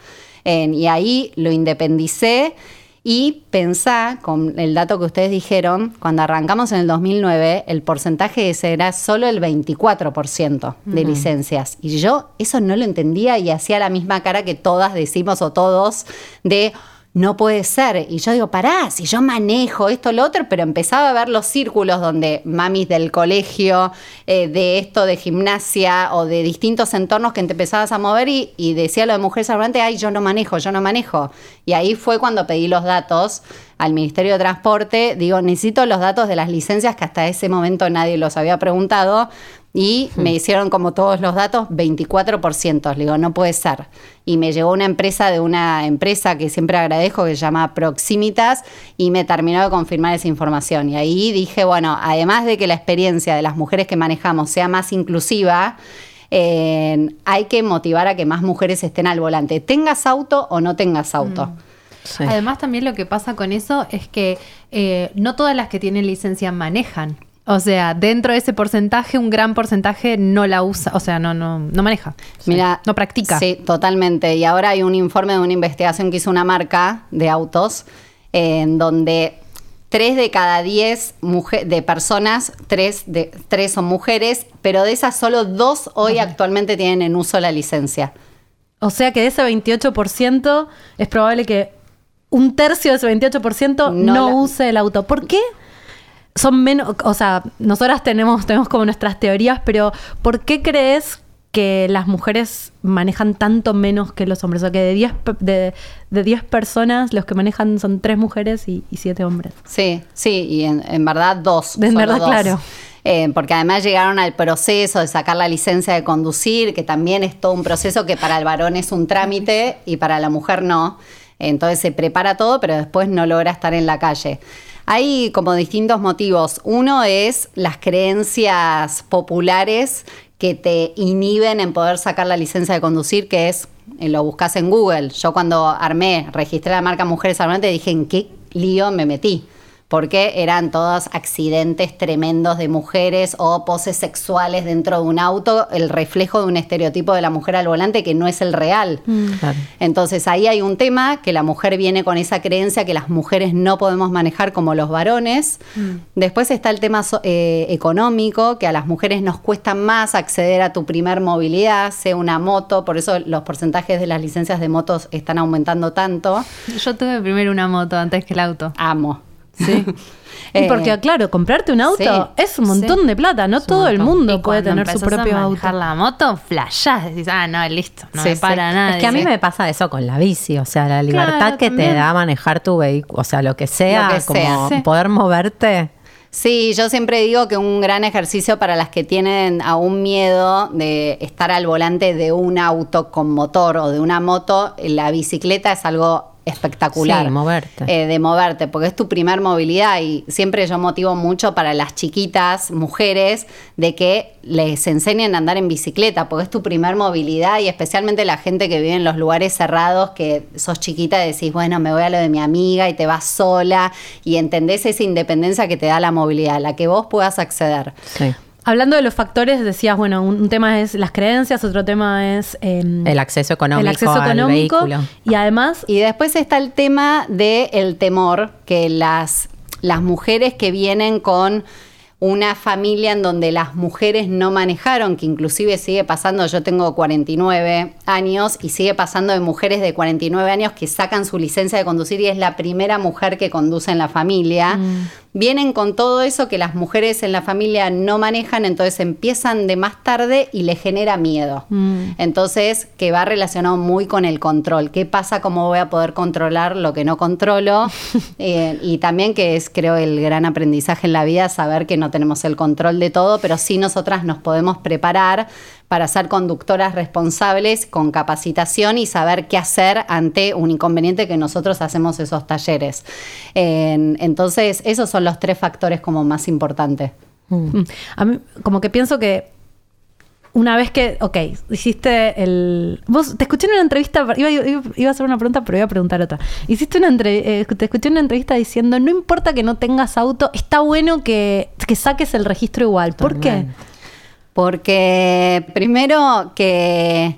Y ahí lo independicé y pensá, con el dato que ustedes dijeron, cuando arrancamos en el 2009, el porcentaje ese era solo el 24% de licencias. Y yo eso no lo entendía y hacía la misma cara que todas decimos o todos de... No puede ser. Y yo digo, pará, si yo manejo esto, lo otro, pero empezaba a ver los círculos donde mamis del colegio, eh, de esto de gimnasia o de distintos entornos que te empezabas a mover y, y decía lo de mujeres al volante, ay, yo no manejo, yo no manejo. Y ahí fue cuando pedí los datos al Ministerio de Transporte. Digo, necesito los datos de las licencias que hasta ese momento nadie los había preguntado. Y me hicieron como todos los datos 24%. Le digo, no puede ser. Y me llegó una empresa de una empresa que siempre agradezco que se llama Proximitas y me terminó de confirmar esa información. Y ahí dije, bueno, además de que la experiencia de las mujeres que manejamos sea más inclusiva, eh, hay que motivar a que más mujeres estén al volante. Tengas auto o no tengas auto. Sí. Además, también lo que pasa con eso es que eh, no todas las que tienen licencia manejan. O sea, dentro de ese porcentaje, un gran porcentaje no la usa, o sea, no, no, no maneja. Mira, no practica. Sí, totalmente. Y ahora hay un informe de una investigación que hizo una marca de autos en donde tres de cada diez muje- de personas, tres, de, tres son mujeres, pero de esas solo dos hoy actualmente tienen en uso la licencia. O sea que de ese 28% es probable que un tercio de ese 28% no, No la- use el auto. ¿Por qué? Son menos, o sea, nosotras tenemos, tenemos como nuestras teorías, pero ¿por qué crees que las mujeres manejan tanto menos que los hombres? O sea, que de 10, pe- de, de 10 personas, los que manejan son 3 mujeres y, 7 hombres. Sí, sí, y en, en verdad dos. En verdad, dos. claro. eh, porque además llegaron al proceso de sacar la licencia de conducir, que también es todo un proceso que para el varón es un trámite y para la mujer no. Entonces se prepara todo, pero después no logra estar en la calle. Hay como distintos motivos. Uno es las creencias populares que te inhiben en poder sacar la licencia de conducir, que es, eh, lo buscas en Google. Yo cuando armé, registré la marca Mujeres Volante, dije, ¿en qué lío me metí? Porque eran todos accidentes tremendos de mujeres o poses sexuales dentro de un auto, el reflejo de un estereotipo de la mujer al volante que no es el real. Claro. Entonces ahí hay un tema que la mujer viene con esa creencia que las mujeres no podemos manejar como los varones. Después está el tema eh, económico, que a las mujeres nos cuesta más acceder a tu primer movilidad, sea una moto, por eso los porcentajes de las licencias de motos están aumentando tanto. Yo tuve primero una moto antes que el auto. Amo. Sí. Eh, porque, claro, comprarte un auto sí, es un montón sí. de plata. No Es todo el mundo Y puede tener su propio a auto. la moto, flashás, decís, ah, no, listo, no me para nada. Es que a mí me pasa eso con la bici, o sea, la libertad Claro, que también. te da manejar tu vehículo, o sea, lo que sea, Lo que como sea. Poder moverte. Sí, yo siempre digo que un gran ejercicio para las que tienen aún miedo de estar al volante de un auto con motor o de una moto, la bicicleta es algo espectacular. Sí, moverte. Eh, de moverte, porque es tu primer movilidad y siempre yo motivo mucho para las chiquitas, mujeres, de que les enseñen a andar en bicicleta, porque es tu primer movilidad y especialmente la gente que vive en los lugares cerrados, que sos chiquita y decís, bueno, me voy a lo de mi amiga y te vas sola y entendés esa independencia que te da la movilidad, la que vos puedas acceder. Sí. Hablando de los factores, decías, bueno, un, un tema es las creencias, otro tema es em, El acceso económico el acceso al económico vehículo. y además Y después está el tema del temor, que las, las mujeres que vienen con una familia en donde las mujeres no manejaron, que inclusive sigue pasando, yo tengo 49 años y sigue pasando de mujeres de 49 años que sacan su licencia de conducir y es la primera mujer que conduce en la familia. Vienen con todo eso que las mujeres en la familia no manejan, entonces empiezan de más tarde y les genera miedo. Entonces, que va relacionado muy con el control. ¿Qué pasa? ¿Cómo voy a poder controlar lo que no controlo? Eh, y también que es, creo, el gran aprendizaje en la vida, saber que no tenemos el control de todo, pero sí nosotras nos podemos preparar para ser conductoras responsables con capacitación y saber qué hacer ante un inconveniente que nosotros hacemos esos talleres. En- entonces, esos son los tres factores como más importantes. Mm. A mí, como que pienso que una vez que, ok, hiciste el... Vos, te escuché en una entrevista, iba, iba- iba a hacer una pregunta, pero iba a preguntar otra. Hiciste una entre, eh, te escuché en una entrevista diciendo, no importa que no tengas auto, está bueno que, que saques el registro igual. ¿Por qué? Porque primero que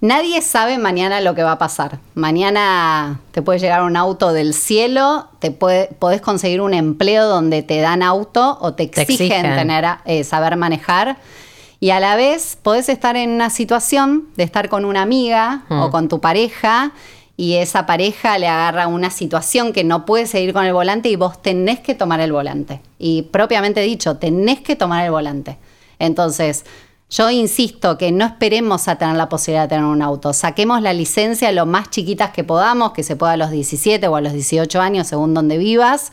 nadie sabe mañana lo que va a pasar. Mañana te puede llegar un auto del cielo, te puede, podés conseguir un empleo donde te dan auto o te exigen. tener eh, saber manejar. Y a la vez podés estar en una situación de estar con una amiga Mm. o con tu pareja y esa pareja le agarra una situación que no puede seguir con el volante y vos tenés que tomar el volante. Y propiamente dicho, tenés que tomar el volante. Entonces, yo insisto que no esperemos a tener la posibilidad de tener un auto. Saquemos la licencia lo más chiquitas que podamos, que se pueda a los 17 o a los 18 años, según donde vivas,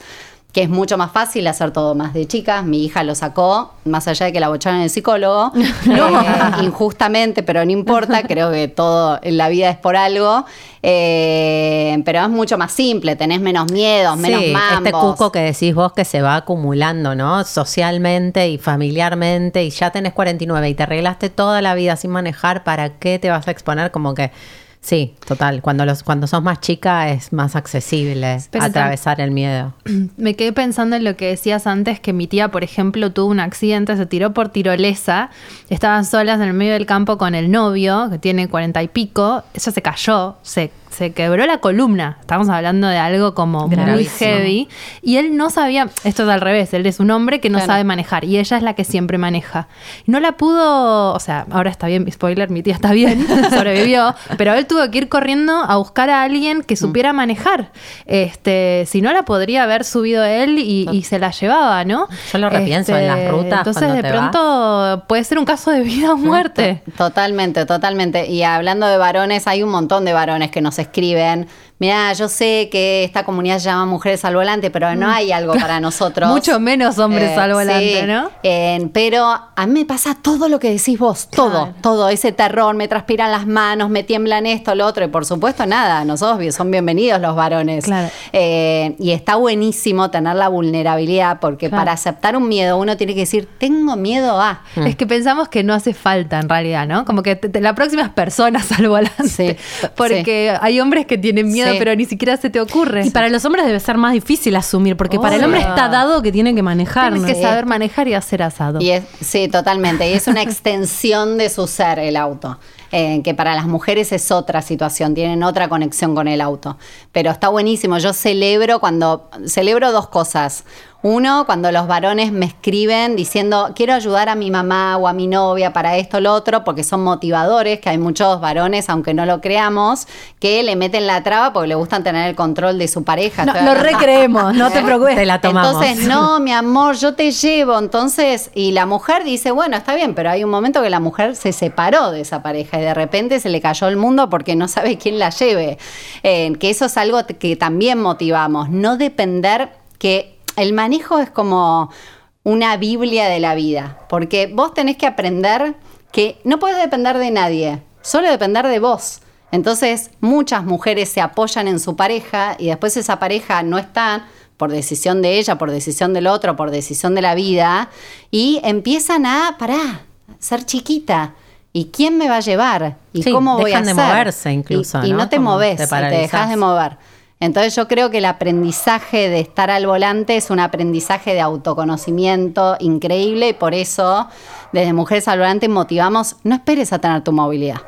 que es mucho más fácil hacer todo más de chicas. Mi hija lo sacó, más allá de que la bocharon el psicólogo, eh, injustamente, pero no importa, creo que todo en la vida es por algo. Eh, pero es mucho más simple, tenés menos miedos, menos mambos. este cuco que decís vos que se va acumulando, ¿no? Socialmente y familiarmente y ya tenés 49 y te arreglaste toda la vida sin manejar, ¿para qué te vas a exponer? Como que, sí, total, cuando, los, cuando sos más chica es más accesible Pero atravesar el miedo. Me quedé pensando en lo que decías antes, que mi tía, por ejemplo, tuvo un accidente, se tiró por tirolesa, estaban solas en el medio del campo con el novio, que tiene cuarenta y pico, ella se cayó, se, se quebró la columna, estamos hablando de algo como muy Gravísimo. heavy, y él no sabía, esto es al revés, él es un hombre que no Claro. sabe manejar, y ella es la que siempre maneja. No la pudo, o sea, ahora está bien, spoiler, mi tía está bien, sobrevivió, pero él tuvo que ir corriendo a buscar a alguien que supiera manejar. Este, si no la podría haber subido él y, y se la llevaba, ¿no? Este, Yo lo repienso en las rutas Entonces, de pronto puede ser un caso de vida o muerte. Totalmente, totalmente. Y hablando de varones, hay un montón de varones que nos escriben. Mira, yo sé que esta comunidad se llama Mujeres al Volante, pero no hay algo para nosotros. Mm. Mucho menos hombres al volante, sí. ¿no? Eh, pero a mí me pasa todo lo que decís vos, todo, Claro. todo, ese terror, me transpiran las manos, me tiemblan esto, lo otro, y por supuesto nada, nosotros son bienvenidos los varones. Claro. Eh, y está buenísimo tener la vulnerabilidad, porque Claro. para aceptar un miedo uno tiene que decir, tengo miedo a... Es que pensamos que no hace falta en realidad, ¿no? Como que te- te- la próxima es personas al volante. Sí, Porque hay hombres que tienen miedo, Pero ni siquiera se te ocurre. Y para los hombres debe ser más difícil asumir, porque para el hombre está dado que tiene que manejar. Tienes ¿no? que saber manejar y hacer asado. Y es, sí, totalmente. Y es una extensión de su ser el auto. eh, que para las mujeres es otra situación, tienen otra conexión con el auto. Pero está buenísimo. Yo celebro cuando. Celebro dos cosas. Uno, cuando los varones me escriben diciendo, quiero ayudar a mi mamá o a mi novia para esto o lo otro, porque son motivadores, que hay muchos varones, aunque no lo creamos, que le meten la traba porque le gustan tener el control de su pareja. No, lo recreemos, no te preocupes. Te la tomamos. entonces, no, mi amor, yo te llevo. Entonces, y la mujer dice, bueno, está bien, pero hay un momento que la mujer se separó de esa pareja y de repente se le cayó el mundo porque no sabe quién la lleve. Eh, que eso es algo que también motivamos, no depender que el manejo es como una Biblia de la vida, porque vos tenés que aprender que no puedes depender de nadie, solo depender de vos. Entonces, muchas mujeres se apoyan en su pareja y después esa pareja no está por decisión de ella, por decisión del otro, por decisión de la vida, y empiezan a, pará, ser chiquita. ¿Y quién me va a llevar? ¿Y Sí, cómo voy a dejan hacer? de moverse incluso, Y, y ¿no? no te moves, te te dejas de mover. Entonces yo creo que el aprendizaje de estar al volante es un aprendizaje de autoconocimiento increíble y por eso desde Mujeres al Volante motivamos, no esperes a tener tu movilidad.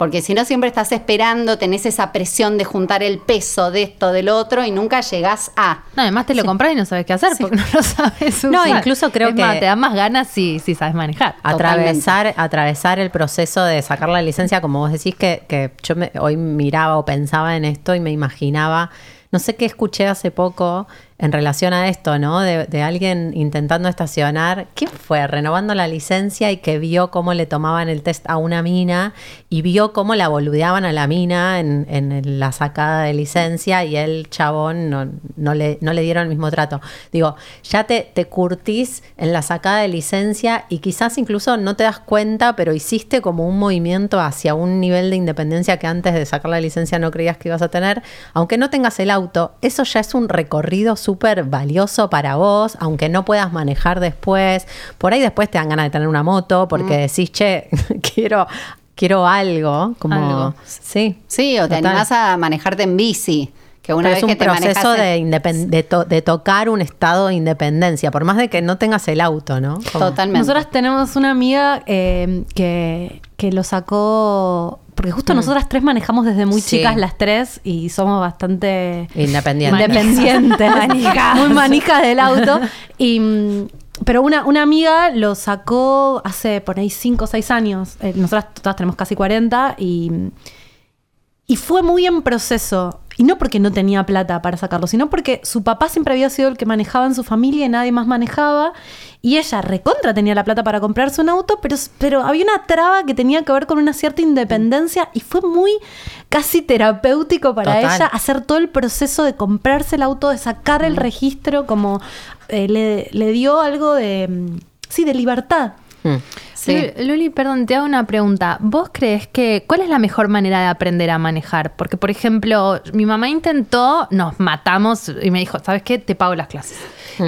Porque si no siempre estás esperando, tenés esa presión de juntar el peso de esto, del otro y nunca llegás a... No, además te lo compras y no sabes qué hacer porque no lo sabes usar. No, incluso creo Es que- más, te da más ganas si, si sabes manejar. atravesar, atravesar el proceso de sacar la licencia, como vos decís que, que yo me- hoy miraba o pensaba en esto y me imaginaba, no sé qué escuché hace poco en relación a esto, ¿no? De, alguien intentando estacionar, ¿quién fue? Renovando la licencia y que vio cómo le tomaban el test a una mina y vio cómo la boludeaban a la mina en, la sacada de licencia y el chabón no, le, no le dieron el mismo trato. Digo, ya te, te curtís en la sacada de licencia y quizás incluso no te das cuenta, pero hiciste como un movimiento hacia un nivel de independencia que antes de sacar la licencia no creías que ibas a tener. Aunque no tengas el auto, eso ya es un recorrido valioso para vos, aunque no puedas manejar después. Por ahí después te dan ganas de tener una moto porque decís, che, quiero, quiero algo. Como, Algo. Sí. Sí, o te animás a manejarte en bici. Que una Pero vez es un que te proceso en- de, independ- de, to- de tocar un estado de independencia, por más de que no tengas el auto, ¿no? Como- Totalmente. Nosotras tenemos una amiga eh, que, que lo sacó. Porque justo nosotras tres manejamos desde muy Sí. chicas las tres y somos bastante Independiente. independientes. muy manijas del auto. Y, mm, pero una, una amiga lo sacó hace por ahí 5 o 6 años. Eh, nosotras todas tenemos casi 40 y, y fue muy en proceso. Y no porque no tenía plata para sacarlo, sino porque su papá siempre había sido el que manejaba en su familia y nadie más manejaba. Y ella recontra tenía la plata para comprarse un auto, pero, pero había una traba que tenía que ver con una cierta independencia y fue muy casi terapéutico para Total. ella hacer todo el proceso de comprarse el auto, de sacar el registro, como eh, le, le dio algo de, mm, sí, de libertad. Mm. Sí. Lu- Luli, perdón, te hago una pregunta. ¿Vos crees que cuál es la mejor manera de aprender a manejar? Porque, por ejemplo, mi mamá intentó, nos matamos y me dijo, ¿sabes qué? Te pago las clases.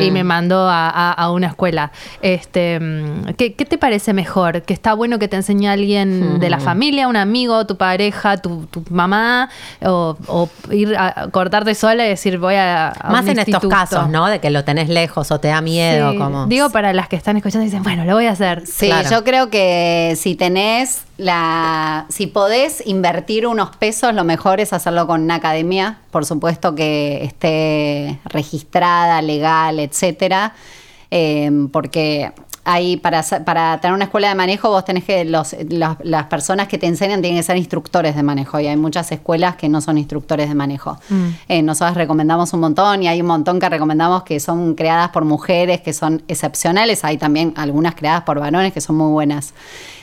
Y me mandó a, a- a una escuela. Este, mm, ¿qué, qué te parece mejor? ¿Que está bueno que te enseñe alguien de la familia, un amigo, tu pareja, tu, tu mamá? O, o ir a cortarte sola y decir, voy a. a Más un en estos instituto"? casos, ¿no? De que lo tenés lejos o te da miedo. Sí. Como... Digo para las que están escuchando y dicen, bueno, lo voy a hacer. Sí, Claro. yo creo que si tenés la. Si podés invertir unos pesos, lo mejor es hacerlo con una academia. Por supuesto que esté registrada, legal, etcétera. Eh, porque ahí para, para tener una escuela de manejo vos tenés que los, las- las personas que te enseñan tienen que ser instructores de manejo y hay muchas escuelas que no son instructores de manejo. Eh, nosotros recomendamos un montón y hay un montón que recomendamos que son creadas por mujeres que son excepcionales, hay también algunas creadas por varones que son muy buenas.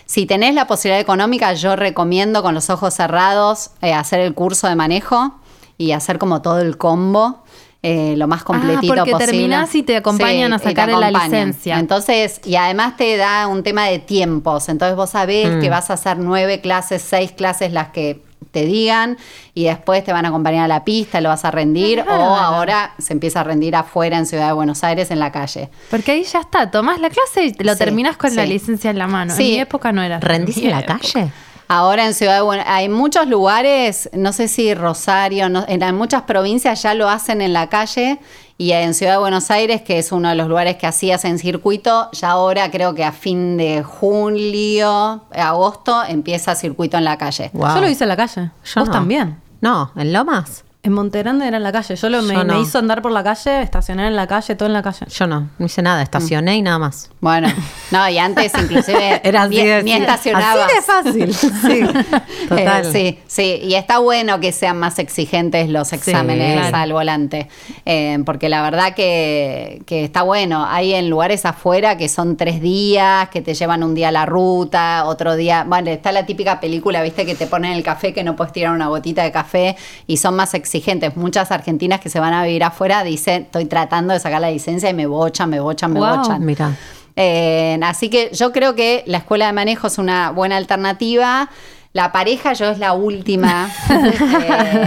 Si tenés la posibilidad económica, yo recomiendo con los ojos cerrados eh, hacer el curso de manejo y hacer como todo el combo. eh, lo más completito Ah, porque posible. terminás y te acompañan a sacar la licencia. Entonces, y además te da un tema de tiempos. Entonces vos sabés Mm. que vas a hacer nueve clases, seis clases las que te digan y después te van a acompañar a la pista, lo vas a rendir o ahora se empieza a rendir afuera en Ciudad de Buenos Aires en la calle. Porque ahí ya está, tomás la clase y lo Sí, terminás con la licencia en la mano. Sí. En mi época no era. ¿Rendís en la calle? Ahora en Ciudad de Buenos hay muchos lugares, no sé si Rosario, no- en, en muchas provincias ya lo hacen en la calle y en Ciudad de Buenos Aires, que es uno de los lugares que hacías en circuito, ya ahora creo que a fin de julio, agosto, empieza circuito en la calle. Wow. Yo lo hice en la calle. Yo Vos no. también. No, ¿en Lomas? En Monterrande era en la calle. Yo, lo, me, Yo no. me hizo andar por la calle, estacionar en la calle, todo en la calle. Yo no, no hice nada, estacioné y nada más. Bueno, no, y antes inclusive Era así ni, de- ni así- estacionabas. Así de fácil. Sí. Total. Eh, sí, sí, y está bueno que sean más exigentes los exámenes claro. al volante, Eh, porque la verdad que, que está bueno. Hay en lugares afuera que son tres días, que te llevan un día a la ruta, otro día, bueno, está la típica película, viste, que te ponen el café, que no puedes tirar una gotita de café, y son más exigentes. Muchas argentinas que se van a vivir afuera dicen, estoy tratando de sacar la licencia y me bochan, me bochan, me Wow, bochan. Mira. Eh, así que yo creo que la escuela de manejo es una buena alternativa. La pareja yo es la última.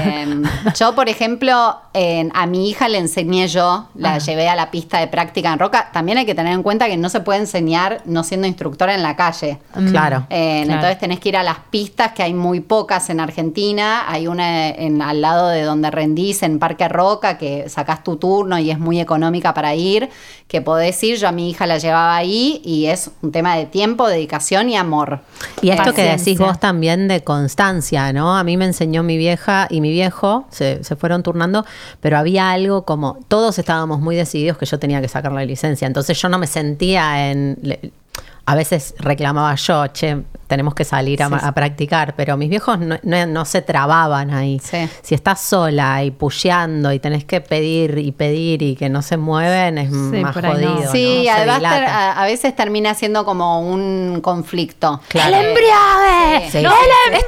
Eh, yo, por ejemplo, a mi hija le enseñé yo, la llevé a la pista de práctica en roca. También hay que tener en cuenta que no se puede enseñar no siendo instructora en la calle. Claro. Eh, Claro. Entonces tenés que ir a las pistas, que hay muy pocas en Argentina. Hay una en, al lado de donde rendís, en Parque Roca, que sacás tu turno y es muy económica para ir, que podés ir. Yo a mi hija la llevaba ahí y es un tema de tiempo, dedicación y amor. Y esto que decís vos también de constancia, ¿no? A mí me enseñó mi vieja y mi viejo, se, se fueron turnando, pero había algo como, todos estábamos muy decididos que yo tenía que sacar la licencia, entonces yo no me sentía en... a veces reclamaba yo, che, tenemos que salir a, Sí, sí. a practicar, pero mis viejos no, no- no se trababan ahí. Sí. Si estás sola y pusheando y tenés que pedir y pedir y que no se mueven, es más no. jodido. Sí, ¿no? Se además a, a veces termina siendo como un conflicto. Claro. ¡El embriague! Sí. ¡No, Sí, el Es.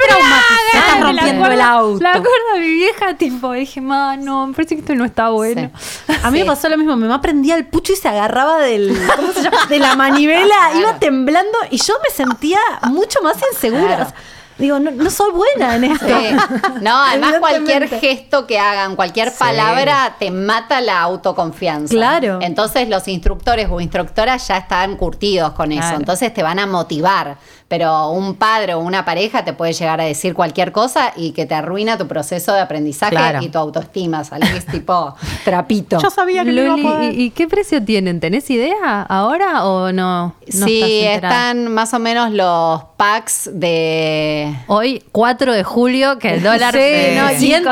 Estás rompiendo la acuerdo- el auto. La acuerdo a mi vieja, tipo, dije, ma, no, me parece que esto no está bueno. A mí me pasó lo mismo. Mi mamá prendía el pucho y se agarraba del, ¿cómo se llama? de la manivela. Iba temblando y yo me sentía mucho más insegura. Claro. Digo, no, no soy buena en esto. Sí. No, además cualquier gesto que hagan, cualquier Sí. palabra te mata la autoconfianza. Claro. Entonces los instructores o instructoras ya están curtidos con eso, entonces te van a motivar. Pero un padre o una pareja te puede llegar a decir cualquier cosa y que te arruina tu proceso de aprendizaje Claro. y tu autoestima. Salís tipo trapito. Yo sabía que no iba a Luli, poder. ¿y, y qué precio tienen? ¿Tenés idea ahora o no? no sí, están más o menos los packs de Hoy, 4 de julio, que el dólar Sí, se- no,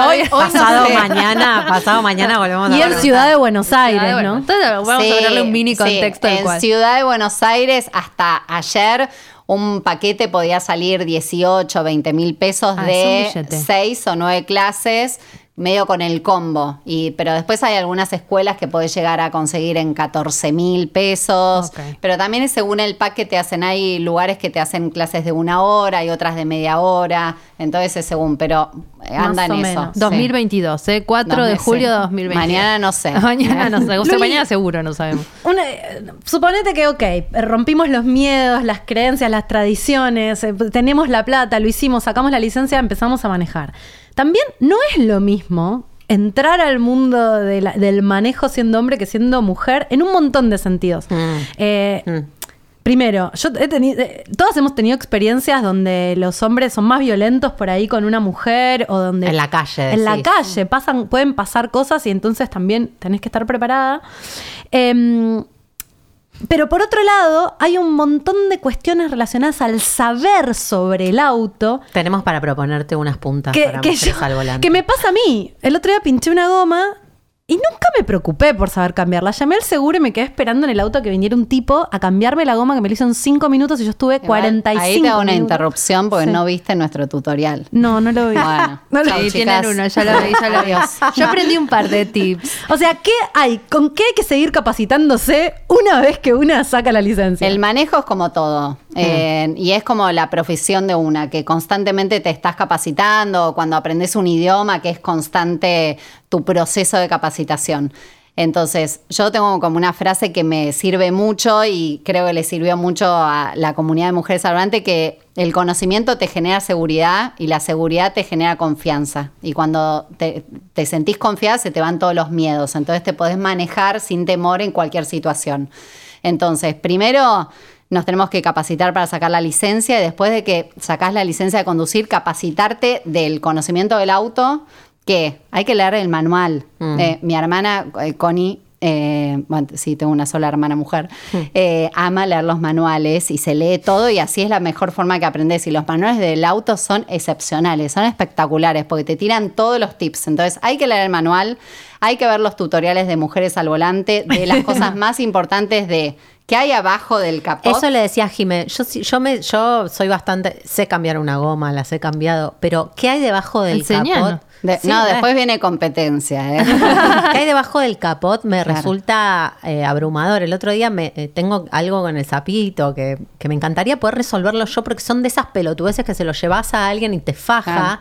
hoy- no pasado sé. mañana, pasado mañana volvemos a Y en. Ciudad de Buenos Aires, ¿no? Entonces vamos Sí, a ponerle un mini sí. contexto del En cual. Ciudad de Buenos Aires, hasta ayer, un paquete podía salir 18, 20 mil pesos Ah, de billete. 6 o 9 clases, medio con el combo. Y, pero después hay algunas escuelas que podés llegar a conseguir en 14 mil pesos. Pero también es según el pack que te hacen. Hay lugares que te hacen clases de una hora y otras de media hora. Entonces es según, pero eh, Más anda o en eso. menos. sí. 2022, ¿eh? 4 de 2000, julio de sí. 2022. Mañana no sé. Mañana no sé. O sea, Luli- mañana seguro no sabemos. Una- eh, suponete que, ok, rompimos los miedos, las creencias, las tradiciones, eh, tenemos la plata, lo hicimos, sacamos la licencia, empezamos a manejar. También no es lo mismo entrar al mundo de la- del manejo siendo hombre que siendo mujer en un montón de sentidos. Mm. Eh, Mm. Primero, yo he tenido, eh, todas hemos tenido experiencias donde los hombres son más violentos por ahí con una mujer o donde En la calle, en la decís. calle pasan, pueden pasar cosas y entonces también tenés que estar preparada. Em, pero por otro lado, hay un montón de cuestiones relacionadas al saber sobre el auto Tenemos para proponerte unas puntas que, para que yo- al volante. que me pasa a mí. El otro día pinché una goma y nunca me preocupé por saber cambiarla. Llamé al seguro y me quedé esperando en el auto que viniera un tipo a cambiarme la goma que me lo hizo en 5 minutos y yo estuve Igual, 45 Ahí te hago una minutos. interrupción porque Sí. no viste nuestro tutorial. No, no lo vi. Bueno, No lo vi. Tienen uno, ya lo vi, ya lo vi. Yo aprendí un par de tips. O sea, ¿qué hay? ¿Con qué hay que seguir capacitándose una vez que una saca la licencia? El manejo es como todo. Eh, y es como la profesión de una, que constantemente te estás capacitando, cuando aprendes un idioma, que es constante tu proceso de capacitación. Entonces, yo tengo como una frase que me sirve mucho y creo que le sirvió mucho a la comunidad de mujeres hablantes, que el conocimiento te genera seguridad y la seguridad te genera confianza. Y cuando te, te sentís confiada, se te van todos los miedos. Entonces te podés manejar sin temor en cualquier situación. Entonces, primero nos tenemos que capacitar para sacar la licencia y después de que sacás la licencia de conducir, capacitarte del conocimiento del auto, que hay que leer el manual. Eh, mi hermana, eh, Connie, eh, bueno, sí, tengo una sola hermana mujer, eh, ama leer los manuales y se lee todo y así es la mejor forma que aprendes. Y los manuales del auto son excepcionales, son espectaculares porque te tiran todos los tips. Entonces hay que leer el manual, hay que ver los tutoriales de mujeres al volante, de las cosas más importantes de qué hay abajo del capó. Eso le decía a Jimé. Yo, sí- yo, me, yo soy bastante. Sé cambiar una goma, las he cambiado. Pero, ¿qué hay debajo del Enseñanos. De- Sí, no, eh. después viene competencia. ¿eh? ¿Qué hay debajo del capot? Me Claro. resulta eh, abrumador. El otro día me, eh, tengo algo con el sapito que, que me encantaría poder resolverlo yo porque son de esas pelotudeces que se lo llevas a alguien y te faja. Claro.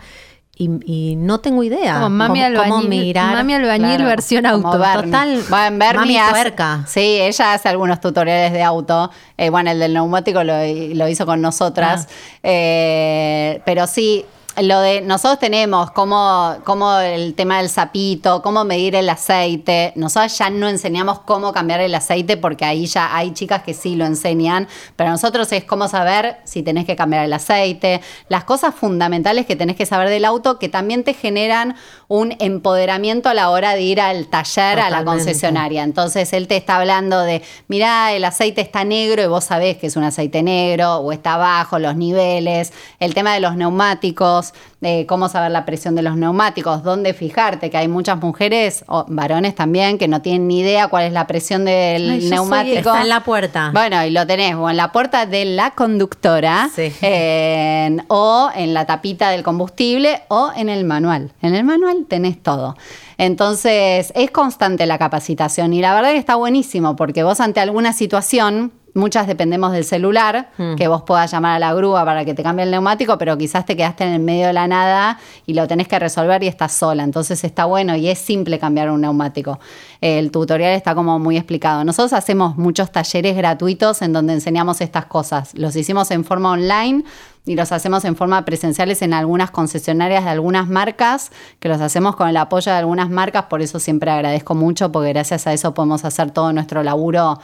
Y, y no tengo idea. Como mami cómo- cómo albañil, mirar. mami albañil Claro, versión auto. Total, Bueno, Bernie mami hace- tuerca. Sí, ella hace algunos tutoriales de auto. Eh, bueno, el del neumático lo, lo hizo con nosotras. Ah. Eh, pero sí, lo de nosotros tenemos como, como el tema del sapito, cómo medir el aceite. Nosotros ya no enseñamos cómo cambiar el aceite porque ahí ya hay chicas que sí lo enseñan, pero nosotros es cómo saber si tenés que cambiar el aceite, las cosas fundamentales que tenés que saber del auto que también te generan un empoderamiento a la hora de ir al taller, a la concesionaria. Entonces él te está hablando de, mirá, el aceite está negro y vos sabés que es un aceite negro o está bajo, los niveles, el tema de los neumáticos, eh, cómo saber la presión de los neumáticos, dónde fijarte, que hay muchas mujeres, o varones también, que no tienen ni idea cuál es la presión del Ay, neumático. está en la puerta. Bueno, y lo tenés o en la puerta de la conductora, Sí. en- o en la tapita del combustible, o en el manual. En el manual tenés todo. Entonces, es constante la capacitación y la verdad que está buenísimo porque vos ante alguna situación, muchas dependemos del celular, que vos puedas llamar a la grúa para que te cambie el neumático, pero quizás te quedaste en el medio de la nada y lo tenés que resolver y estás sola. Entonces está bueno y es simple cambiar un neumático. El tutorial está como muy explicado. Nosotros hacemos muchos talleres gratuitos en donde enseñamos estas cosas. Los hicimos en forma online y los hacemos en forma presenciales en algunas concesionarias de algunas marcas, que los hacemos con el apoyo de algunas marcas, por eso siempre agradezco mucho, porque gracias a eso podemos hacer todo nuestro laburo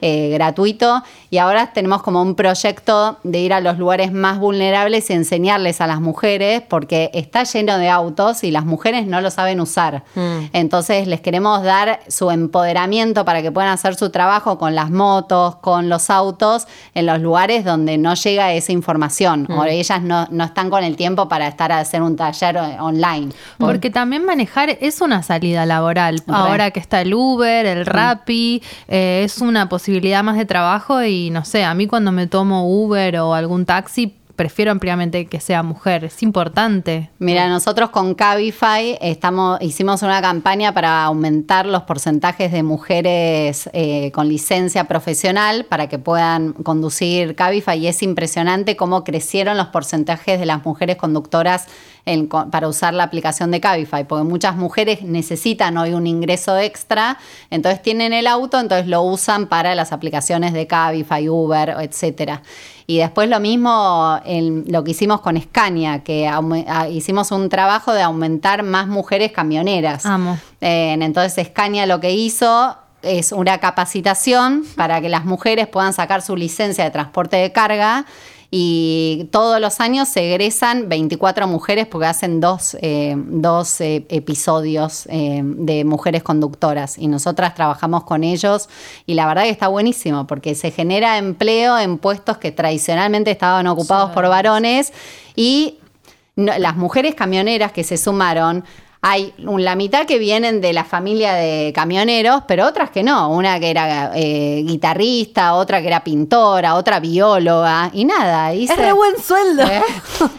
eh, gratuito. Y ahora tenemos como un proyecto de ir a los lugares más vulnerables y enseñarles a las mujeres, porque está lleno de autos y las mujeres no lo saben usar. Entonces les queremos dar su empoderamiento para que puedan hacer su trabajo con las motos, con los autos, en los lugares donde no llega esa información. O ellas no, no están con el tiempo para estar a hacer un taller online. Porque también manejar es una salida laboral. Ahora que está el Uber, el Rappi, eh, es una posibilidad más de trabajo y no sé, a mí cuando me tomo Uber o algún taxi, prefiero ampliamente que sea mujer. Es importante. Mira, nosotros con Cabify estamos, hicimos una campaña para aumentar los porcentajes de mujeres eh, con licencia profesional para que puedan conducir Cabify y es impresionante cómo crecieron los porcentajes de las mujeres conductoras para usar la aplicación de Cabify, porque muchas mujeres necesitan hoy un ingreso extra, entonces tienen el auto, entonces lo usan para las aplicaciones de Cabify, Uber, etcétera. Y después lo mismo en lo que hicimos con Scania, que hicimos un trabajo de aumentar más mujeres camioneras. Amo. Eh, entonces Scania lo que hizo es una capacitación para que las mujeres puedan sacar su licencia de transporte de carga y todos los años se egresan 24 mujeres porque hacen dos, eh, dos, eh, episodios eh, de mujeres conductoras. Y nosotras trabajamos con ellos y la verdad que está buenísimo porque se genera empleo en puestos que tradicionalmente estaban ocupados por varones y no- las mujeres camioneras que se sumaron hay la mitad que vienen de la familia de camioneros, pero otras que no. Una que era eh, guitarrista, otra que era pintora, otra bióloga, y nada. Es re buen sueldo. ¿Eh?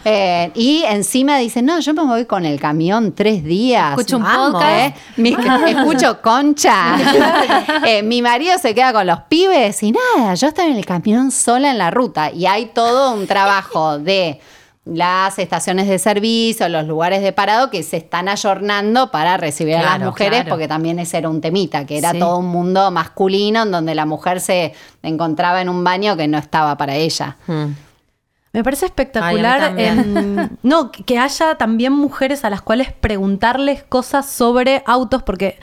Eh, y encima dicen, no, yo me voy con el camión tres días. Escucho un podcast. ¿eh? Mi- escucho concha. Eh, mi marido se queda con los pibes y nada, yo estoy en el camión sola en la ruta. Y hay todo un trabajo de las estaciones de servicio, los lugares de parado que se están ayornando para recibir a las mujeres, claro. porque también ese era un temita, que era Sí. todo un mundo masculino en donde la mujer se encontraba en un baño que no estaba para ella. Mm. Me parece espectacular en- no, que haya también mujeres a las cuales preguntarles cosas sobre autos, porque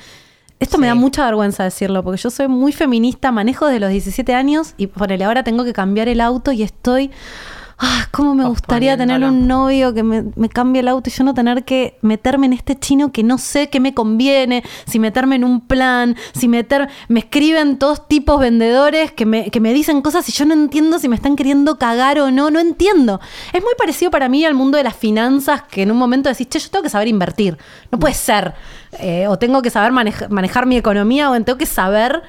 esto me da mucha vergüenza decirlo, porque yo soy muy feminista, manejo desde los 17 años y ponele, ahora tengo que cambiar el auto y estoy... Ah, cómo me gustaría tener un novio que me, me cambie el auto y yo no tener que meterme en este chino que no sé qué me conviene, si meterme en un plan, si meter... Me escriben todos tipos vendedores que me, que me dicen cosas y yo no entiendo si me están queriendo cagar o no, no entiendo. Es muy parecido para mí al mundo de las finanzas que en un momento decís, che, yo tengo que saber invertir. No puede ser. Eh, o tengo que saber maneja- manejar mi economía o tengo que saber...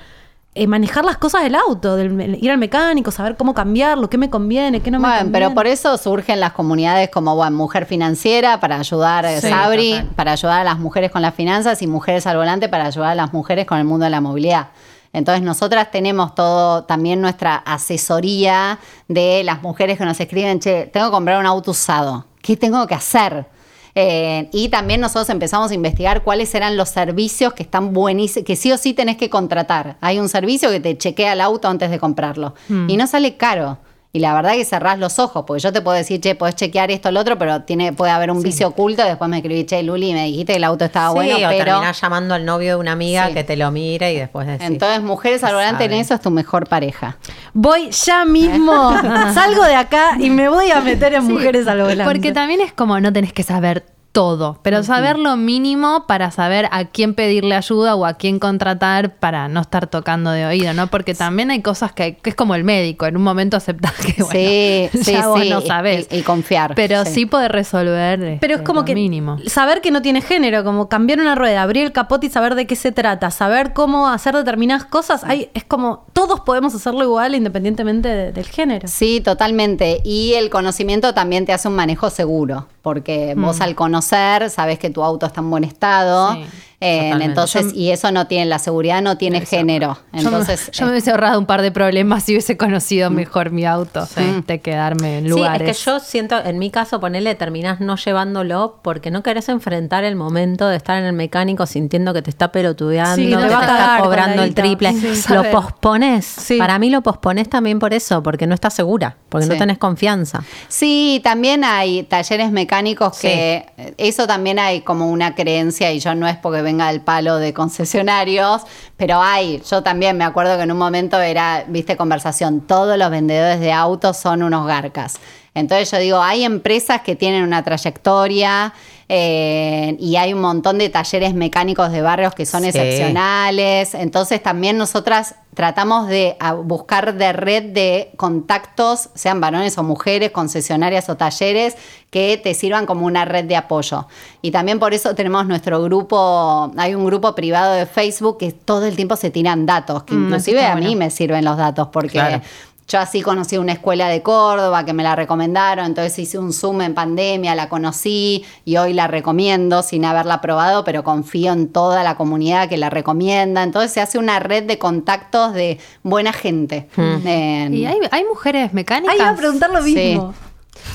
eh, manejar las cosas del auto, del- ir al mecánico, saber cómo cambiarlo, qué me conviene, qué no me Bueno, conviene. pero por eso surgen las comunidades como bueno, Mujer Financiera para ayudar a Sí, Sabri, total. para ayudar a las mujeres con las finanzas y Mujeres al Volante para ayudar a las mujeres con el mundo de la movilidad. Entonces nosotras tenemos todo, también nuestra asesoría de las mujeres que nos escriben, che, tengo que comprar un auto usado, ¿qué tengo que hacer? Eh, y también nosotros empezamos a investigar cuáles eran los servicios que están buenísimos, que sí o sí tenés que contratar. Hay un servicio que te chequea el auto antes de comprarlo y no sale caro. Y la verdad que cerrás los ojos, porque yo te puedo decir, che, podés chequear esto o lo otro, pero tiene, puede haber un vicio oculto. Después me escribí, che, Luli, me dijiste que el auto estaba sí, bueno, o pero. terminás llamando al novio de una amiga Sí. que te lo mire y después decís. Entonces, mujeres al volante en eso es tu mejor pareja. Voy ya mismo, salgo de acá y me voy a meter en mujeres al volante. Porque también es como no tenés que saber todo, pero saber lo mínimo para saber a quién pedirle ayuda o a quién contratar para no estar tocando de oído, ¿no? Porque también hay cosas que, que es como el médico, en un momento aceptás que bueno, sí, sí, ya vos sí. no y- sabés. Y, y confiar. pero sí, sí. podés resolver Pero es este, como lo que mínimo. saber que no tiene género, como cambiar una rueda, abrir el capot y saber de qué se trata, saber cómo hacer determinadas cosas, hay, es como todos podemos hacerlo igual independientemente de- del género. Sí, totalmente. Y el conocimiento también te hace un manejo seguro, porque vos Mm. al conocer sabes que tu auto está en buen estado. Eh, totalmente. entonces, y eso no tiene, la seguridad no tiene género. Yo me- Entonces, yo, me hubiese ahorrado un par de problemas si hubiese conocido mejor mi auto de quedarme en Sí, lugares. es que yo siento, en mi caso, ponerle, terminás no llevándolo porque no querés enfrentar el momento de estar en el mecánico sintiendo que te está pelotudeando, Sí, que te va está cobrando el triple. Sí, lo pospones. Sí. Para mí lo pospones también por eso, porque no estás segura, porque no Sí. tenés confianza. Sí, también hay talleres mecánicos Sí. que eh, eso también hay como una creencia y yo no es porque venga del palo de concesionarios, pero hay, yo también me acuerdo que en un momento era, viste, conversación, todos los vendedores de autos son unos garcas. Entonces yo digo, hay empresas que tienen una trayectoria eh, y hay un montón de talleres mecánicos de barrios que son Sí. excepcionales. Entonces también nosotras tratamos de buscar de red de contactos, sean varones o mujeres, concesionarias o talleres, que te sirvan como una red de apoyo. Y también por eso tenemos nuestro grupo, hay un grupo privado de Facebook que todo el tiempo se tiran datos, que Mm, inclusive a mí bueno. me sirven los datos porque... Claro. Yo así conocí una escuela de Córdoba que me la recomendaron, entonces hice un Zoom en pandemia, la conocí y hoy la recomiendo sin haberla probado, pero confío en toda la comunidad que la recomienda. Entonces se hace una red de contactos de buena gente. En- ¿Y hay, hay mujeres mecánicas? Ay, iba a preguntar lo Sí.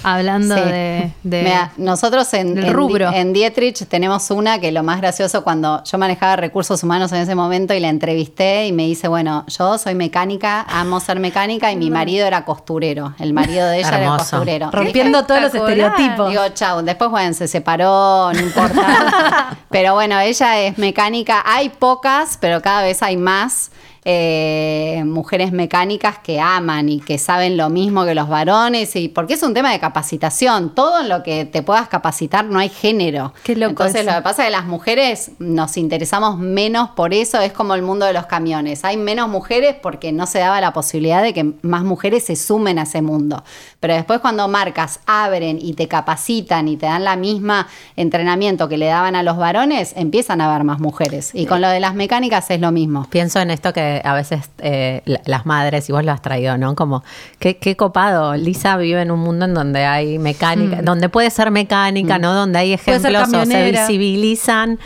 Hablando Sí. de, de- Mira, nosotros en, rubro. en Dietrich tenemos una que lo más gracioso cuando yo manejaba recursos humanos en ese momento y la entrevisté y me dice, bueno, yo soy mecánica, amo ser mecánica y mi marido era costurero. El marido de ella era costurero. Rompiendo todos los estereotipos. Digo, chau. Después, bueno, se separó, no importa. pero bueno, ella es mecánica. Hay pocas, pero cada vez hay más. Eh, mujeres mecánicas que aman y que saben lo mismo que los varones, y porque es un tema de capacitación. Todo en lo que te puedas capacitar no hay género. Qué loco Entonces, eso. lo que pasa es que las mujeres nos interesamos menos por eso, es como el mundo de los camiones. Hay menos mujeres porque no se daba la posibilidad de que más mujeres se sumen a ese mundo. Pero después cuando marcas abren y te capacitan y te dan la misma entrenamiento que le daban a los varones, empiezan a haber más mujeres. Y con lo de las mecánicas es lo mismo. Pienso en esto que a veces eh, la- las madres, y vos lo has traído, ¿no? Como, qué, qué copado. Lisa vive en un mundo en donde hay mecánica, donde puede ser mecánica, ¿no? Donde hay Mm. Ejemplos o se visibilizan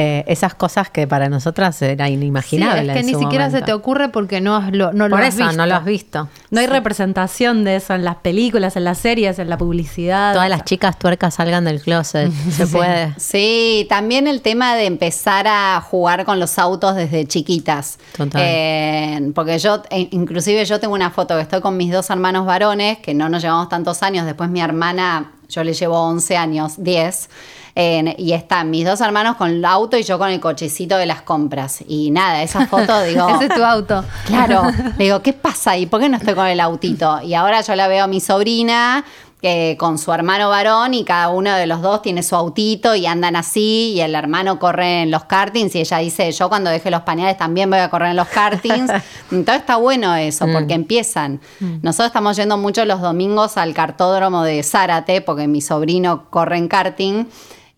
eh, esas cosas que para nosotras era Sí, inimaginable. es que en ni su siquiera se te ocurre porque no, has- lo, no lo Por has eso visto. no lo has visto. No hay representación de eso en las películas, en las series, en la publicidad. Todas las chicas tuercas salgan del closet. Se puede. Sí, también el tema de empezar a jugar con los autos desde chiquitas. Total. Eh, porque yo, e- inclusive yo tengo una foto que estoy con mis dos hermanos varones, que no nos llevamos tantos años, después mi hermana, yo le llevo 11 años, 10. eh, y están mis dos hermanos con el auto y yo con el cochecito de las compras. Y nada, esa foto, digo. Ese es tu auto. Claro, le digo, ¿qué pasa ahí? ¿Por qué no estoy con el autito? Y ahora yo la veo a mi sobrina eh, con su hermano varón y cada uno de los dos tiene su autito y andan así y el hermano corre en los kartings y ella dice, yo cuando deje los pañales también voy a correr en los kartings. Entonces está bueno eso porque empiezan. Nosotros estamos yendo mucho los domingos al cartódromo de Zárate porque mi sobrino corre en karting.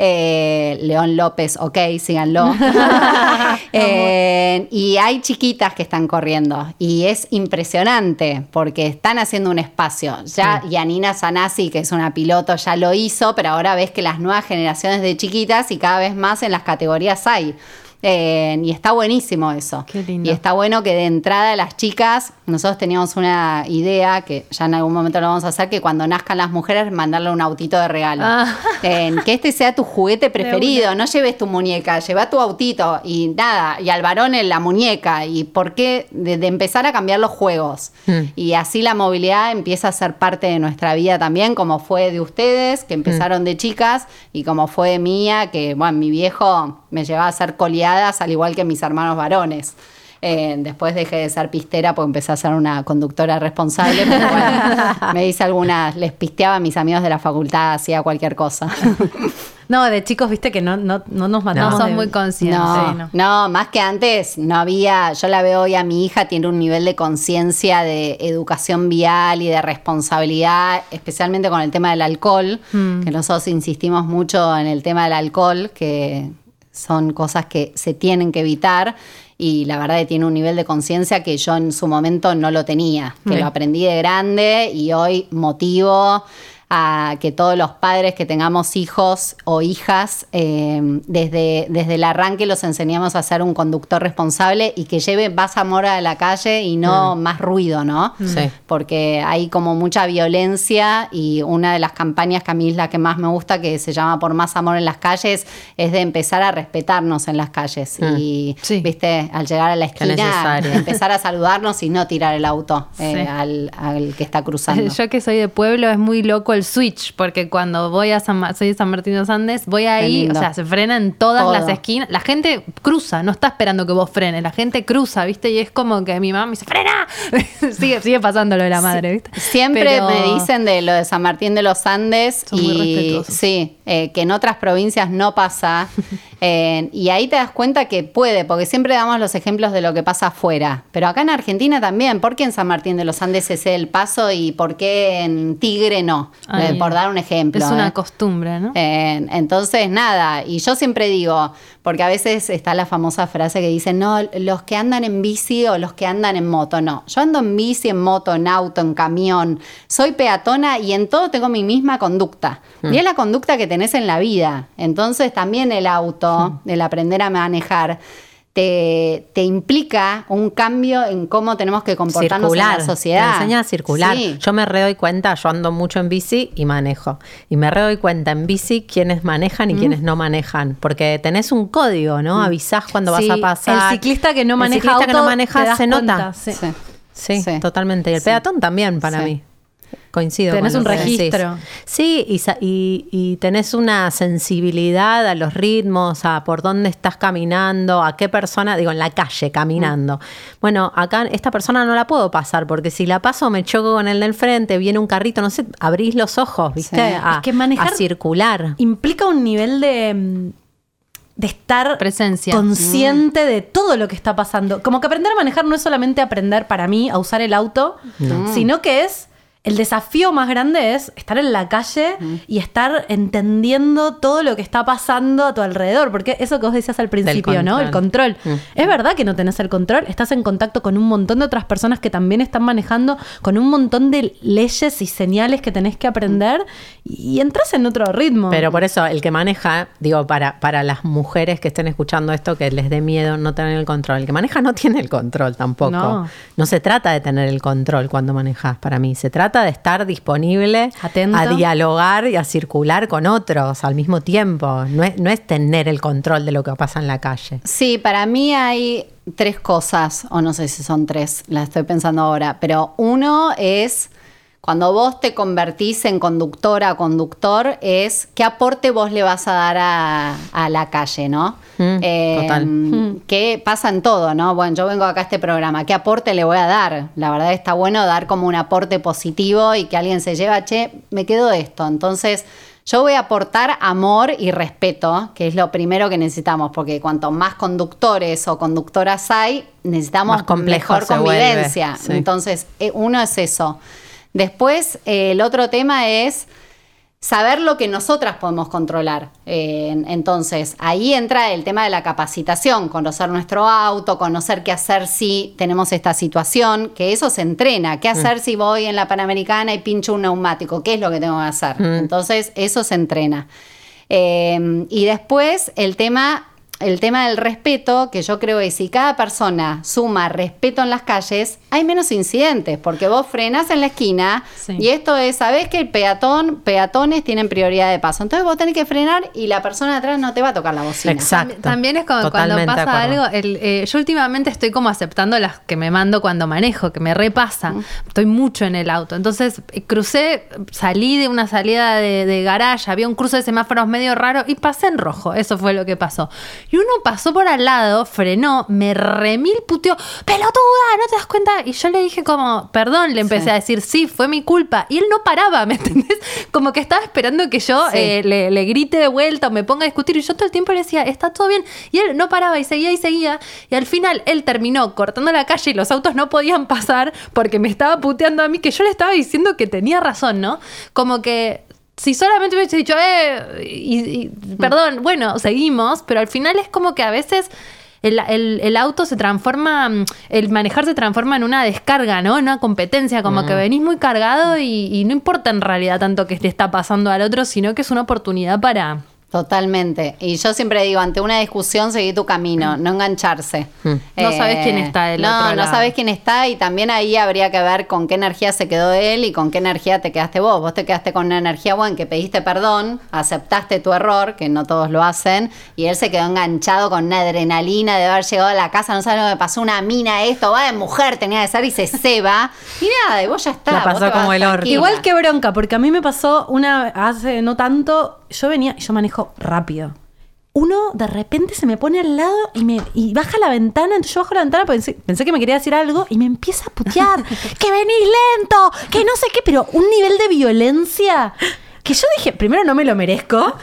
Eh, León López, ok, síganlo. Eh, y hay chiquitas que están corriendo y es impresionante porque están haciendo un espacio. Ya Yanina Sanasi, que es una piloto, ya lo hizo, pero ahora ves que las nuevas generaciones de chiquitas y cada vez más en las categorías hay. Eh, y está buenísimo eso. Qué lindo. Y está bueno que de entrada las chicas, nosotros teníamos una idea que ya en algún momento lo vamos a hacer, que cuando nazcan las mujeres mandarle un autito de regalo. Ah. Eh, que este sea tu juguete preferido, no lleves tu muñeca, lleva tu autito y nada, y al varón en la muñeca. ¿Y por qué? De, de empezar a cambiar los juegos. Mm. Y así la movilidad empieza a ser parte de nuestra vida también, como fue de ustedes, que empezaron de chicas, y como fue de mía, que bueno, mi viejo me llevaba a hacer coleadas al igual que mis hermanos varones. Eh, después dejé de ser pistera porque empecé a ser una conductora responsable, pero bueno, me hice algunas, les pisteaba a mis amigos de la facultad, hacía cualquier cosa. No, de chicos, viste que no, no, no nos No matamos. sos de- muy consciente. No, Sí, no. no, más que antes no había, yo la veo hoy a mi hija, tiene un nivel de conciencia de educación vial y de responsabilidad, especialmente con el tema del alcohol, que nosotros insistimos mucho en el tema del alcohol, que son cosas que se tienen que evitar. Y la verdad que tiene un nivel de conciencia que yo en su momento no lo tenía, que lo aprendí de grande y hoy motivo a que todos los padres que tengamos hijos o hijas, eh, desde, desde el arranque los enseñamos a ser un conductor responsable y que lleve más amor a la calle y no más ruido, ¿no? Sí. Porque hay como mucha violencia y una de las campañas que a mí es la que más me gusta, que se llama Por más amor en las calles, es de empezar a respetarnos en las calles. Y, Sí. viste, al llegar a la esquina, empezar a saludarnos y no tirar el auto eh, Sí. al, al que está cruzando. Yo que soy de pueblo es muy loco el switch, porque cuando voy a San, Ma- soy de San Martín de los Andes, voy ahí, o sea, se frena en todas Todo. las esquinas. La gente cruza, no está esperando que vos frenes, la gente cruza, ¿viste? Y es como que mi mamá me dice, ¡frena! sigue, sigue pasando lo de la madre, ¿viste? Siempre Pero- me dicen de lo de San Martín de los Andes Son muy y respetuosos. sí, eh, que en otras provincias no pasa. Eh, y ahí te das cuenta que puede, porque siempre damos los ejemplos de lo que pasa afuera. Pero acá en Argentina también, ¿por qué en San Martín de los Andes es el paso y por qué en Tigre no? Ay, por dar un ejemplo. Es una ¿eh? costumbre, ¿no? Eh, entonces, nada, y yo siempre digo, porque a veces está la famosa frase que dicen, no, los que andan en bici o los que andan en moto, no. Yo ando en bici, en moto, en auto, en camión, soy peatona y en todo tengo mi misma conducta. Y es la conducta que tenés en la vida. Entonces también el auto, el aprender a manejar, te, te implica un cambio en cómo tenemos que comportarnos circular. en la sociedad. Te enseña a circular. Sí. Yo me redoy cuenta, yo ando mucho en bici y manejo. Y me redoy cuenta en bici quiénes manejan y quiénes no manejan. Porque tenés un código, ¿no? Avisás cuando Sí, vas a pasar. El ciclista que no El maneja ciclista que auto, no maneja se cuenta, nota. sí. Sí. Sí, Sí. totalmente. Y el Sí. peatón también para Sí. mí. Coincido. Tenés con un registro. Sí, y, y- y tenés una sensibilidad a los ritmos, a por dónde estás caminando, a qué persona, digo, en la calle caminando. Bueno, acá esta persona no la puedo pasar porque si la paso me choco con el del frente, viene un carrito, no sé, abrís los ojos, ¿viste? Sí. A, Es que manejar- a circular. Implica un nivel de, mm, de estar Presencia. consciente de todo lo que está pasando. Como que aprender a manejar no es solamente aprender para mí a usar el auto, sino que es el desafío más grande es estar en la calle y estar entendiendo todo lo que está pasando a tu alrededor. Porque eso que vos decías al principio, ¿no? El control. Es verdad que no tenés el control. Estás en contacto con un montón de otras personas que también están manejando, con un montón de leyes y señales que tenés que aprender y entras en otro ritmo. Pero por eso el que maneja, digo, para, para las mujeres que estén escuchando esto, que les dé miedo no tener el control, el que maneja no tiene el control tampoco. No. No, se trata de tener el control cuando manejas, para mí. Se trata de estar disponible Atento. a dialogar y a circular con otros al mismo tiempo. No es, no es tener el control de lo que pasa en la calle. Sí, para mí hay tres cosas, o no sé si son tres, las estoy pensando ahora, pero uno es cuando vos te convertís en conductora o conductor, es qué aporte vos le vas a dar a, a la calle, ¿no? Mm, total. ¿Qué pasa en todo, no? Bueno, yo vengo acá a este programa, ¿qué aporte le voy a dar? La verdad está bueno dar como un aporte positivo y que alguien se lleva, che, me quedo esto. Entonces, yo voy a aportar amor y respeto, que es lo primero que necesitamos, porque cuanto más conductores o conductoras hay, necesitamos mejor convivencia. sí. Entonces, eh, uno es eso. Después, eh, el otro tema es saber lo que nosotras podemos controlar. Eh, en- entonces, ahí entra el tema de la capacitación, conocer nuestro auto, conocer qué hacer si tenemos esta situación, que eso se entrena, qué hacer si voy en la Panamericana y pincho un neumático, qué es lo que tengo que hacer. Entonces, eso se entrena. Eh, y después el tema, el tema del respeto, que yo creo que si cada persona suma respeto en las calles, hay menos incidentes, porque vos frenás en la esquina Sí. y esto es, sabés que el peatón, peatones tienen prioridad de paso. Entonces vos tenés que frenar y la persona de atrás no te va a tocar la bocina. Exacto. También- es como cuando Totalmente pasa algo. el, eh, yo últimamente estoy como aceptando las que me mando cuando manejo, que me repasa. Estoy mucho en el auto. Entonces eh, crucé, salí de una salida de, de garage, había un cruce de semáforos medio raro y pasé en rojo. Eso fue lo que pasó. Y uno pasó por al lado, frenó, me remil puteó, pelotuda, ¿no te das cuenta? Y yo le dije como, perdón, le empecé Sí. a decir, sí, fue mi culpa. Y él no paraba, ¿me entendés? Como que estaba esperando que yo Sí. eh, le, le grite de vuelta o me ponga a discutir. Y yo todo el tiempo le decía, está todo bien. Y él no paraba y seguía y seguía. Y al final él terminó cortando la calle y los autos no podían pasar porque me estaba puteando a mí, que yo le estaba diciendo que tenía razón, ¿no? Como que. Si solamente hubiese dicho, eh, y- y- perdón, bueno, seguimos, pero al final es como que a veces el, el- el auto se transforma, mm, el manejar se transforma en una descarga, ¿no? En una competencia, como que venís muy cargado y, y no importa en realidad tanto que te está pasando al otro, sino que es una oportunidad para... Totalmente. Y yo siempre digo, ante una discusión, seguí tu camino, no engancharse. Mm. No sabes quién está del no, otro No lado. sabes quién está y también ahí habría que ver con qué energía se quedó él y con qué energía te quedaste vos. Vos te quedaste con una energía buena que pediste perdón, aceptaste tu error, que no todos lo hacen, y él se quedó enganchado con una adrenalina de haber llegado a la casa, no sabes lo que me pasó, una mina, esto, va de mujer, tenía que ser y se ceba. Y nada, y vos ya está. La pasó como el orto. Igual que bronca, porque a mí me pasó una hace no tanto, yo venía, yo manejo rápido. Uno de repente se me pone al lado y me y baja la ventana, entonces yo bajo la ventana pensé, pensé que me quería decir algo y me empieza a putear, que venís lento, que no sé qué, pero un nivel de violencia que yo dije, primero no me lo merezco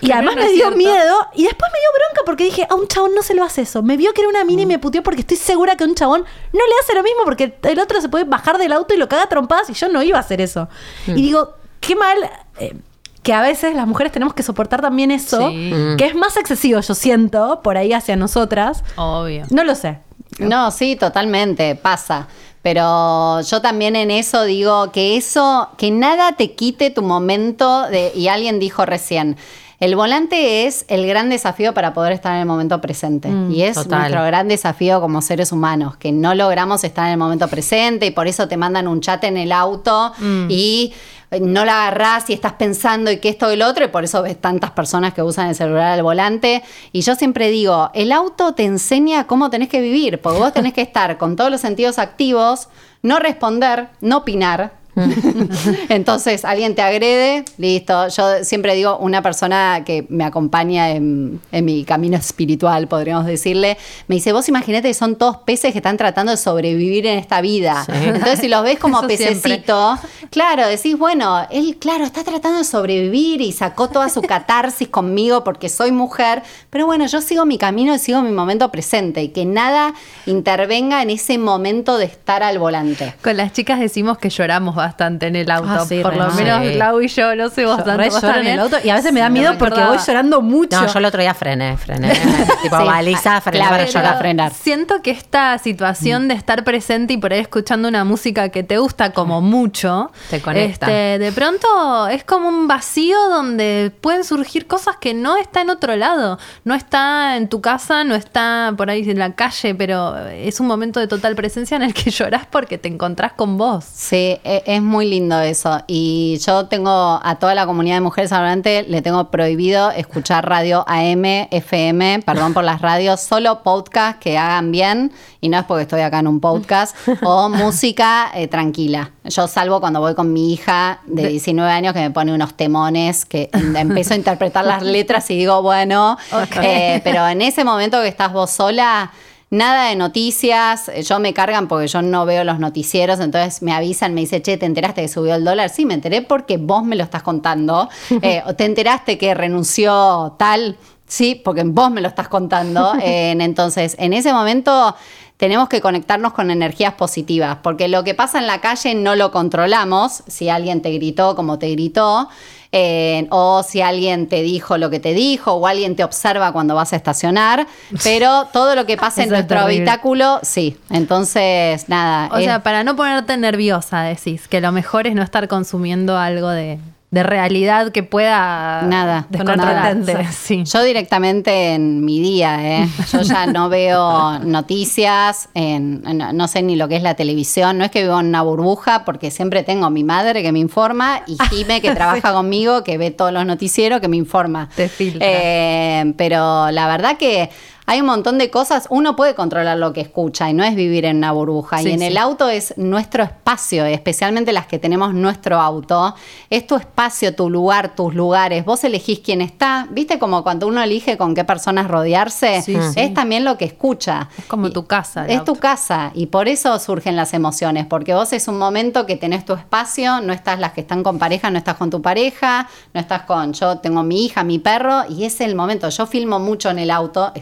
y además no me dio cierto. miedo y después me dio bronca porque dije, a un chabón no se lo hace eso. Me vio que era una mina y me puteó porque estoy segura que a un chabón no le hace lo mismo porque el otro se puede bajar del auto y lo caga a trompadas y yo no iba a hacer eso. Y digo, qué mal eh, que a veces las mujeres tenemos que soportar también eso, Sí. que es más excesivo, yo siento, por ahí hacia nosotras. Obvio. No lo sé. No, sí, totalmente, pasa. Pero yo también en eso digo que eso, que nada te quite tu momento de, y alguien dijo recién, el volante es el gran desafío para poder estar en el momento presente. y es total. nuestro gran desafío como seres humanos, que no logramos estar en el momento presente y por eso te mandan un chat en el auto y eh, no la agarrás y estás pensando y que esto y lo otro, y por eso ves tantas personas que usan el celular al volante. Y yo siempre digo, el auto te enseña cómo tenés que vivir, porque vos tenés que estar con todos los sentidos activos, no responder, no opinar, Entonces, alguien te agrede, listo. Yo siempre digo, una persona que me acompaña en, en mi camino espiritual, podríamos decirle, me dice, vos imaginate que son todos peces que están tratando de sobrevivir en esta vida. Sí. Entonces, si los ves como Eso siempre. pececito, claro, decís, bueno, él, claro, está tratando de sobrevivir y sacó toda su catarsis conmigo porque soy mujer, pero bueno, yo sigo mi camino y sigo mi momento presente y que nada intervenga en ese momento de estar al volante. Con las chicas decimos que lloramos bastante en el auto. Ah, sí, Por re lo mal. menos Sí. Clau y yo, no sé vos Yo tanto. re ¿vos lloro en el auto y a veces me da miedo me porque voy llorando mucho. No, yo el otro día frené, frené. tipo Sí. baliza, frené Clave, para pero- llorar. frenar. Siento que esta situación de estar presente y por ahí escuchando una música que te gusta como mucho, Te conecta. este, de pronto es como un vacío donde pueden surgir cosas que no está en otro lado. No está en tu casa, no está por ahí en la calle, pero es un momento de total presencia en el que llorás porque te encontrás con vos. Sí, e- es muy lindo eso. Y yo tengo a toda la comunidad de mujeres hablante, le tengo prohibido escuchar radio AM, FM, perdón por las radios, solo podcast que hagan bien, y no es porque estoy acá en un podcast, o música eh, tranquila. Yo salvo cuando voy con mi hija de 19 años que me pone unos temones, que empiezo a interpretar las letras y digo, bueno, eh, pero en ese momento que estás vos sola... Nada de noticias, eh, yo me cargan porque yo no veo los noticieros, entonces me avisan, me dice, che, ¿te enteraste que subió el dólar? Sí, me enteré porque vos me lo estás contando. Eh, ¿o ¿Te enteraste que renunció tal? Sí, porque vos me lo estás contando. Eh, entonces, en ese momento tenemos que conectarnos con energías positivas, porque lo que pasa en la calle no lo controlamos, si alguien te gritó como te gritó, eh, o si alguien te dijo lo que te dijo, o alguien te observa cuando vas a estacionar, pero todo lo que pasa en nuestro terrible. habitáculo, sí. Entonces, nada. O es- sea, para no ponerte nerviosa, decís que lo mejor es no estar consumiendo algo de, de realidad que pueda Nada, nada. Sí. Yo directamente en mi día, ¿eh? yo ya no veo noticias, en, no, no sé ni lo que es la televisión, no es que vivo en una burbuja, porque siempre tengo a mi madre que me informa y Jime que trabaja conmigo, que ve todos los noticieros, que me informa. Te filtra. Eh, pero la verdad que hay un montón de cosas, uno puede controlar lo que escucha y no es vivir en una burbuja. Sí, y en sí. el auto es nuestro espacio, especialmente las que tenemos nuestro auto. Es tu espacio, tu lugar, tus lugares. Vos elegís quién está. ¿Viste como cuando uno elige con qué personas rodearse? Sí, es también lo que escucha. Es como tu casa. Es tu casa y por eso surgen las emociones, porque vos es un momento que tenés tu espacio, no estás las que están con pareja, no estás con tu pareja, no estás con, yo tengo mi hija, mi perro, y es el momento. Yo filmo mucho en el auto,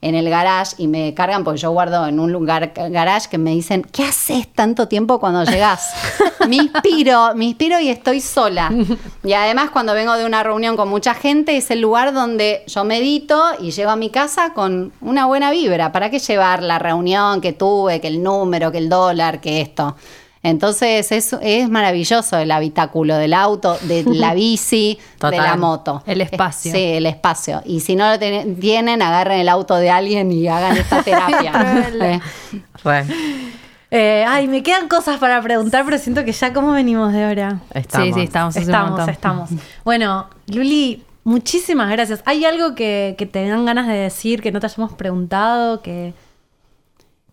en el garage, y me cargan porque yo guardo en un lugar garage que me dicen, ¿qué haces tanto tiempo cuando llegás? me inspiro, me inspiro y estoy sola. Y además cuando vengo de una reunión con mucha gente, es el lugar donde yo medito y llego a mi casa con una buena vibra. ¿Para qué llevar la reunión que tuve, que el número, que el dólar, que esto? Entonces es, es maravilloso el habitáculo del auto, de la bici, de la moto. El espacio. Sí, el espacio. Y si no lo ten- tienen, agarren el auto de alguien y hagan esta terapia. Eh, ay, me quedan cosas para preguntar, pero siento que ya cómo venimos de hora. Estamos. Sí, sí, estamos. Estamos, estamos. Bueno, Luli, muchísimas gracias. ¿Hay algo que, que te dan ganas de decir que no te hayamos preguntado, que,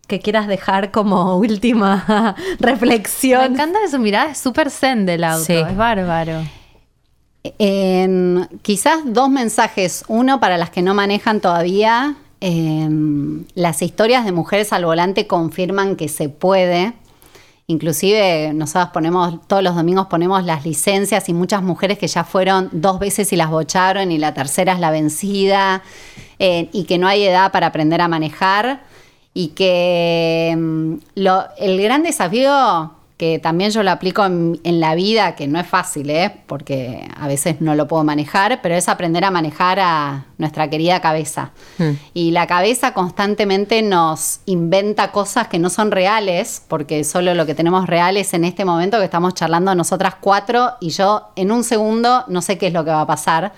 que quieras dejar como última Me reflexión? encanta de su mirada, es súper zen del auto, Sí. es bárbaro. En- quizás dos mensajes. Uno para las que no manejan todavía. em, las historias de mujeres al volante confirman que se puede. Inclusive nosotros ponemos, todos los domingos ponemos las licencias y muchas mujeres que ya fueron dos veces y las bocharon y la tercera es la vencida eh, y que no hay edad para aprender a manejar y que mm, lo- el gran desafío que también yo lo aplico en, en la vida, que no es fácil, ¿eh? porque a veces no lo puedo manejar, pero es aprender a manejar a nuestra querida cabeza. Mm. Y la cabeza constantemente nos inventa cosas que no son reales, porque solo lo que tenemos real es en este momento que estamos charlando nosotras cuatro y yo en un segundo no sé qué es lo que va a pasar.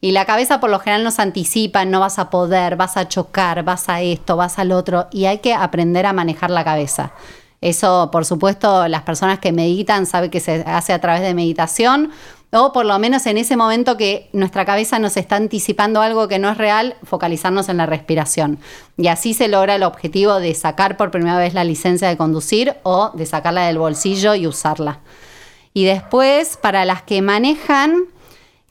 Y la cabeza por lo general nos anticipa, no vas a poder, vas a chocar, vas a esto, vas al otro, y hay que aprender a manejar la cabeza. Eso, por supuesto, las personas que meditan saben que se hace a través de meditación, O por lo menos en ese momento que nuestra cabeza nos está anticipando algo que no es real, focalizarnos en la respiración. Y así se logra el objetivo de sacar por primera vez la licencia de conducir o de sacarla del bolsillo y usarla. Y después, para las que manejan,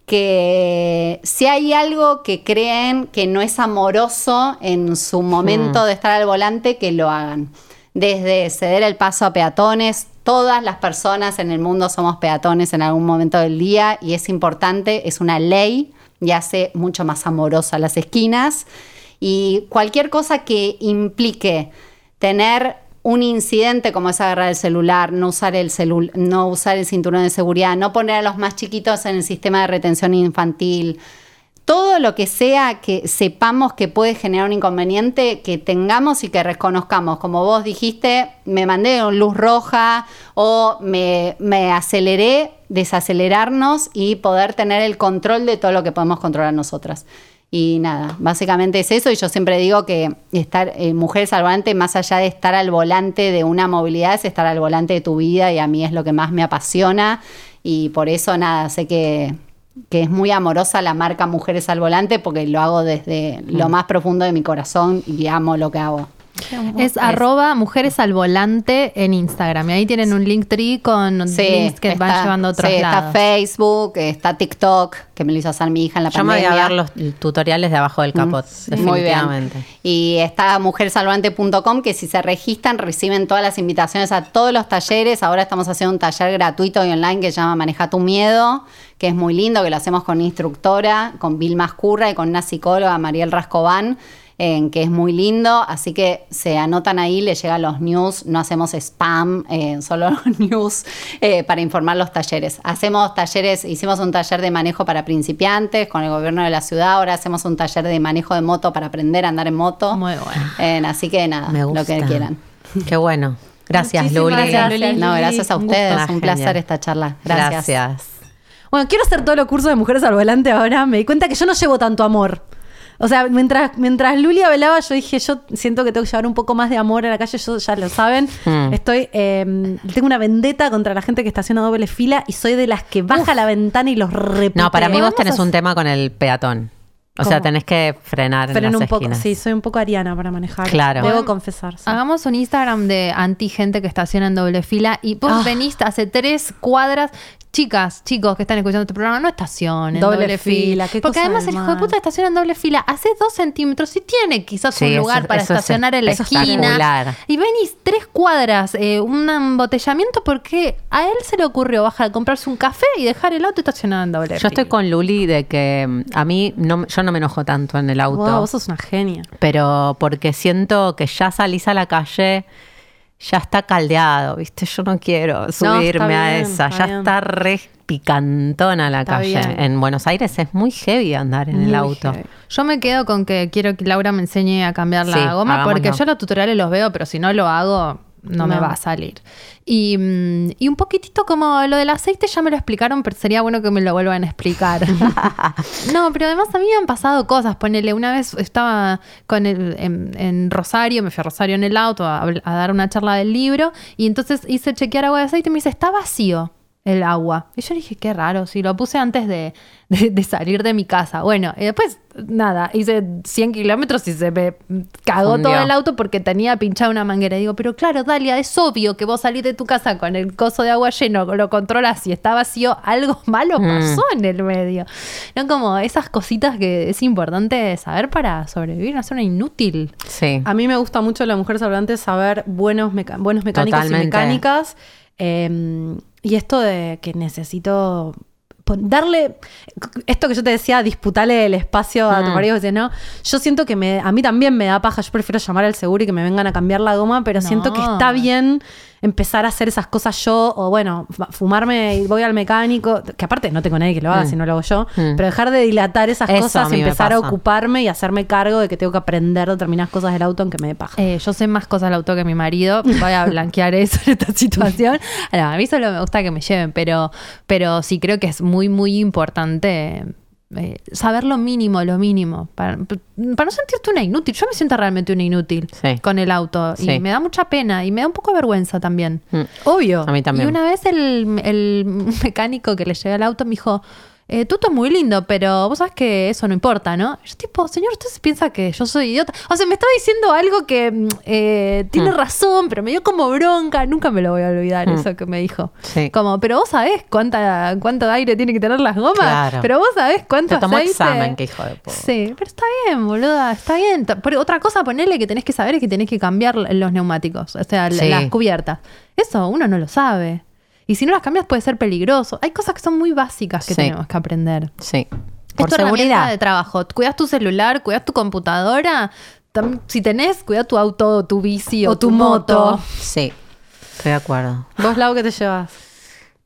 que si hay algo que creen que no es amoroso en su momento de estar al volante, que lo hagan. Desde ceder el paso a peatones, todas las personas en el mundo somos peatones en algún momento del día y es importante, es una ley y hace mucho más amorosa las esquinas. Y cualquier cosa que implique tener un incidente como es agarrar el celular, no usar el, no usar el cinturón de seguridad, no poner a los más chiquitos en el sistema de retención infantil, todo lo que sea que sepamos que puede generar un inconveniente, que tengamos y que reconozcamos. Como vos dijiste, me mandé en luz roja o me aceleré, desacelerarnos y poder tener el control de todo lo que podemos controlar nosotras. Y nada, básicamente es eso. Y yo siempre digo que estar eh, mujeres al volante, más allá de estar al volante de una movilidad, es estar al volante de tu vida. Y a mí es lo que más me apasiona. Y por eso, nada, sé que, que es muy amorosa la marca Mujeres al Volante, porque lo hago desde lo más profundo de mi corazón y amo lo que hago. Es arroba mujeres al volante en Instagram. Y ahí tienen un link tree con Sí, links que van llevando a otros sí, lados. Está Facebook, está TikTok, que me lo hizo hacer mi hija en la Yo me voy pandemia. a ver los tutoriales de abajo del capot, Muy bien. definitivamente. Y está mujersalvante.com que si se registran reciben todas las invitaciones a todos los talleres. Ahora estamos haciendo un taller gratuito y online que se llama Maneja tu miedo, que es muy lindo, que lo hacemos con una instructora, con Vilma Escurra y con una psicóloga, Mariel Rascobán. En que es muy lindo, así que se anotan ahí, les llegan los news, no hacemos spam, eh, solo news eh, para informar los talleres. Hacemos talleres, hicimos un taller de manejo para principiantes con el gobierno de la ciudad, ahora hacemos un taller de manejo de moto para aprender a andar en moto. Muy bueno. Eh, así que nada, Me gusta. lo que quieran. Qué bueno. Gracias, Muchísimas Luli. gracias, Luli. No, gracias a ustedes, un Genial. placer esta charla. Gracias. Gracias. Bueno, quiero hacer todos los cursos de mujeres al volante ahora. Me di cuenta que yo no llevo tanto amor. O sea, mientras, mientras Luli hablaba, yo dije, yo siento que tengo que llevar un poco más de amor a la calle, yo ya lo saben. Hmm. Estoy, eh, tengo una vendetta contra la gente que estaciona doble fila y soy de las que baja la ventana y los reputea. No, para mí vos tenés un tema con el peatón. O sea, tenés que frenar en Freno las un poco, sí, soy un poco ariana para manejar. Claro. Debo confesar. sí. Hagamos un Instagram de anti gente que estaciona en doble fila y vos Ah. venís hace tres cuadras. Chicas, chicos que están escuchando este programa, no estacionen Doble doble, fila, fila. Porque además de el hijo de puta estaciona en doble fila. Hace dos centímetros y tiene quizás Sí, un eso- lugar para eso es estacionar en la esquina. Y venís tres cuadras, eh, un embotellamiento porque a él se le ocurrió bajar a comprarse un café y dejar el auto estacionado en doble Yo estoy fila. con Luli de que mm, a mí no, yo no me enojo tanto en el auto. Wow, vos sos una genia. pero porque siento que ya salís a la calle, ya está caldeado, ¿viste? Yo no quiero subirme a bien, esa, ya bien. está re picantona la Está calle. bien. En Buenos Aires es muy heavy andar en el auto. heavy. Yo me quedo con que quiero que Laura me enseñe a cambiar la goma porque yo los tutoriales los veo, pero si no lo hago, no, me va a salir. Y, mm, y un poquitito como lo del aceite ya me lo explicaron, pero sería bueno que me lo vuelvan a explicar. no, pero además a mí me han pasado cosas. Ponele, una vez estaba con el, en, en Rosario, me fui a Rosario en el auto a, a dar una charla del libro y entonces hice chequear agua de aceite y me dice, está vacío el agua. Y yo dije, qué raro, si lo puse antes de, de- de salir de mi casa. Bueno, y después, nada, hice 100 kilómetros y se me cagó Fundió. todo el auto porque tenía pinchada una manguera. Y digo, pero claro, Dalia, es obvio que vos salís de tu casa con el coso de agua lleno, lo controlas y está vacío, algo malo Mm. pasó en el medio. No como esas cositas que es importante saber para sobrevivir, no ser una inútil. Sí. A mí me gusta mucho la mujer hablante saber buenos, meca- buenos mecánicos Totalmente. y mecánicas. Eh, y esto de que necesito darle esto que yo te decía, disputarle el espacio a tu Mm. marido, dice, no, yo siento que me, a mí también me da paja, yo prefiero llamar al seguro y que me vengan a cambiar la goma, pero siento que está bien empezar a hacer esas cosas yo, o bueno, fu- fumarme y voy al mecánico, que aparte no tengo nadie que lo haga Mm. si no lo hago yo, Mm. pero dejar de dilatar esas Eso cosas y empezar a ocuparme y hacerme cargo de que tengo que aprender determinadas cosas del auto aunque me dé paja. Eh, yo sé más cosas del auto que mi marido. Voy a blanquear eso en esta situación. No, a mí solo me gusta que me lleven, pero, pero sí creo que es muy, muy importante eh, saber lo mínimo, lo mínimo, para, para no sentirte una inútil. Yo me siento realmente una inútil Sí. con el auto Sí. y me da mucha pena y me da un poco de vergüenza también. Mm. Obvio. A mí también. Y una vez el, el mecánico que le llevé el auto me dijo, eh, tú es muy lindo, pero vos sabes que eso no importa, ¿no? Yo tipo, señor, usted se piensa que yo soy idiota. O sea, me estaba diciendo algo que mm, eh, tiene Mm. razón, pero me dio como bronca. Nunca me lo voy a olvidar Mm. eso que me dijo. Sí. Como, pero vos sabés cuánta, cuánto aire tiene que tener las gomas. Claro. Pero vos sabés cuánto Te tomó aceite. examen, qué hijo de puta. Sí, pero está bien, boluda, está bien. Pero otra cosa, ponerle que tenés que saber es que tenés que cambiar los neumáticos, o sea, Sí. las cubiertas. Eso uno no lo sabe. Y si no las cambias puede ser peligroso. Hay cosas que son muy básicas que Sí. tenemos que aprender. Sí. Es Por tu herramienta seguridad. de trabajo. Cuidas tu celular, cuidas tu computadora. Si tenés, cuida tu auto, tu bici o, O tu moto. Sí. Estoy de acuerdo. ¿Vos, Lau, qué te llevas?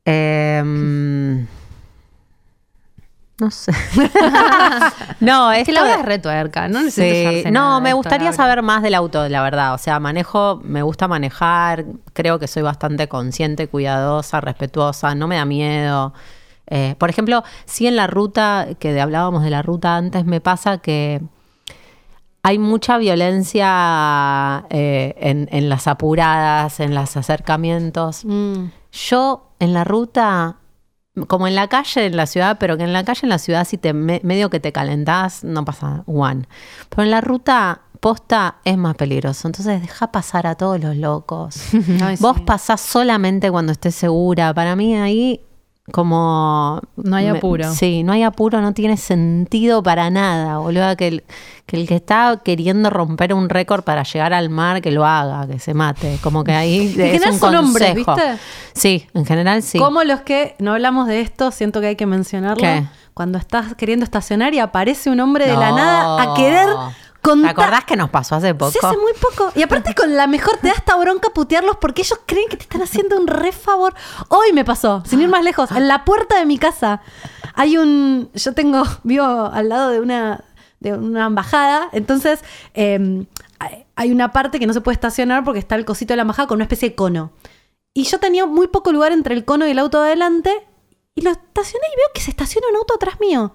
Em, no sé. no, Es que la verdad es retuerca, no Sí, no, me gustaría saber más del auto, la verdad. O sea, manejo, me gusta manejar, creo que soy bastante consciente, cuidadosa, respetuosa, no me da miedo. Eh, por ejemplo, sí en la ruta, que de- hablábamos de la ruta antes, me pasa que hay mucha violencia eh, en, en las apuradas, en los acercamientos. Mm. Yo en la ruta, como en la calle en la ciudad, pero que en la calle en la ciudad si te me- medio que te calentás, no pasa one. Pero en la ruta posta es más peligroso. Entonces deja pasar a todos los locos. Ay, Vos sí. pasás solamente cuando estés segura. Para mí ahí como... No hay me- apuro. sí, no hay apuro, no tiene sentido para nada, boludo. Que el, que el que está queriendo romper un récord para llegar al mar, que lo haga, que se mate. Como que ahí En es un son hombres, consejo. ¿viste? Sí, en general sí. Como los que, no hablamos de esto, siento que hay que mencionarlo. ¿Qué? Cuando estás queriendo estacionar y aparece un hombre de la nada a querer ¿Te contar. acordás que nos pasó hace poco? Se hace muy poco. Y aparte con la mejor te da hasta bronca putearlos porque ellos creen que te están haciendo un re favor. Hoy me pasó, sin ir más lejos, en la puerta de mi casa hay un... Yo tengo, vivo al lado de una, de una embajada, entonces eh, hay- hay una parte que no se puede estacionar porque está el cosito de la embajada con una especie de cono. Y yo tenía muy poco lugar entre el cono y el auto de adelante y lo estacioné y veo que se estaciona un auto atrás mío.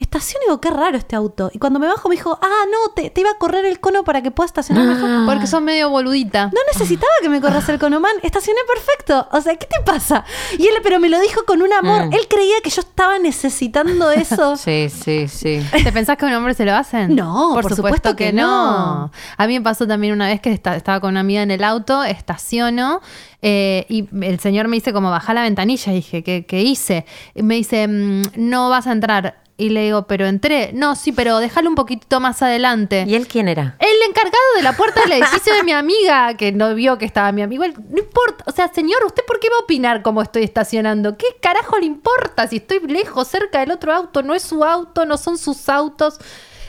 Estaciono y digo, qué raro este auto. Y cuando me bajo me dijo, ah, no, te, te iba a correr el cono para que puedas estacionar mejor. Porque sos medio boludita. No necesitaba que me corras el cono, man. Estacioné perfecto. O sea, ¿qué te pasa? Y él, pero me lo dijo con un amor. Mm. Él creía que yo estaba necesitando eso. Sí, sí, sí. ¿Te pensás que a un hombre se lo hacen? No, por supuesto que no. A mí me pasó también una vez que esta- estaba con una amiga en el auto, estaciono eh, y el señor me dice como baja la ventanilla. Y dije, ¿qué, qué hice? Y me dice, "Mm, no vas a entrar. Y le digo, pero entré. No, sí, pero déjalo un poquitito más adelante. ¿Y él quién era? El encargado de la puerta del edificio de mi amiga, que no vio que estaba mi amigo. No importa. O sea, señor, ¿usted por qué va a opinar cómo estoy estacionando? ¿Qué carajo le importa si estoy lejos, cerca del otro auto? No es su auto, no son sus autos.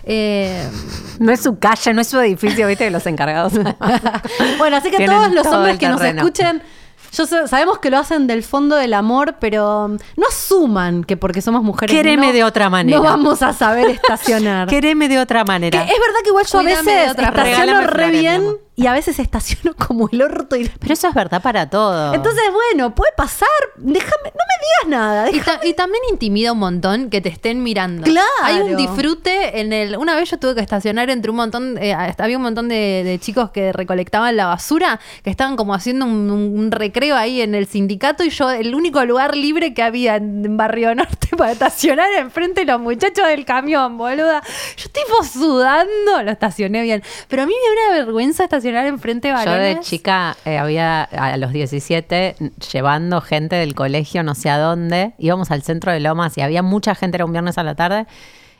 Eh, No es su calle, no es su edificio, viste, que los encargados. Bueno, así que todos los todo hombres que nos terreno. Yo sé- sabemos que lo hacen del fondo del amor, pero um, no asuman que porque somos mujeres. Quéreme no- de otra manera. No vamos a saber estacionar. Quereme de otra Que manera. es verdad que igual yo a Cuídame de veces otra estaciono re bien amor. Y a veces estaciono como el orto. Y... Pero eso es verdad para todo. Entonces, bueno, puede pasar. Déjame, no me digas nada. y, deja- ta- y también intimida un montón que te estén mirando. Claro. Hay un disfrute en el. Una vez yo tuve que estacionar entre un montón. eh, había un montón de, de chicos que recolectaban la basura, que estaban como haciendo un recreo ahí en el sindicato. Y yo, el único lugar libre que había en Barrio Norte para estacionar enfrente de los muchachos del camión, boluda. Yo, tipo, sudando, lo estacioné bien. Pero a mí me da una vergüenza estacionar enfrente de Yo varones. de chica eh, había a los 17 llevando gente del colegio no sé a dónde, íbamos al centro de Lomas y había mucha gente, era un viernes a la tarde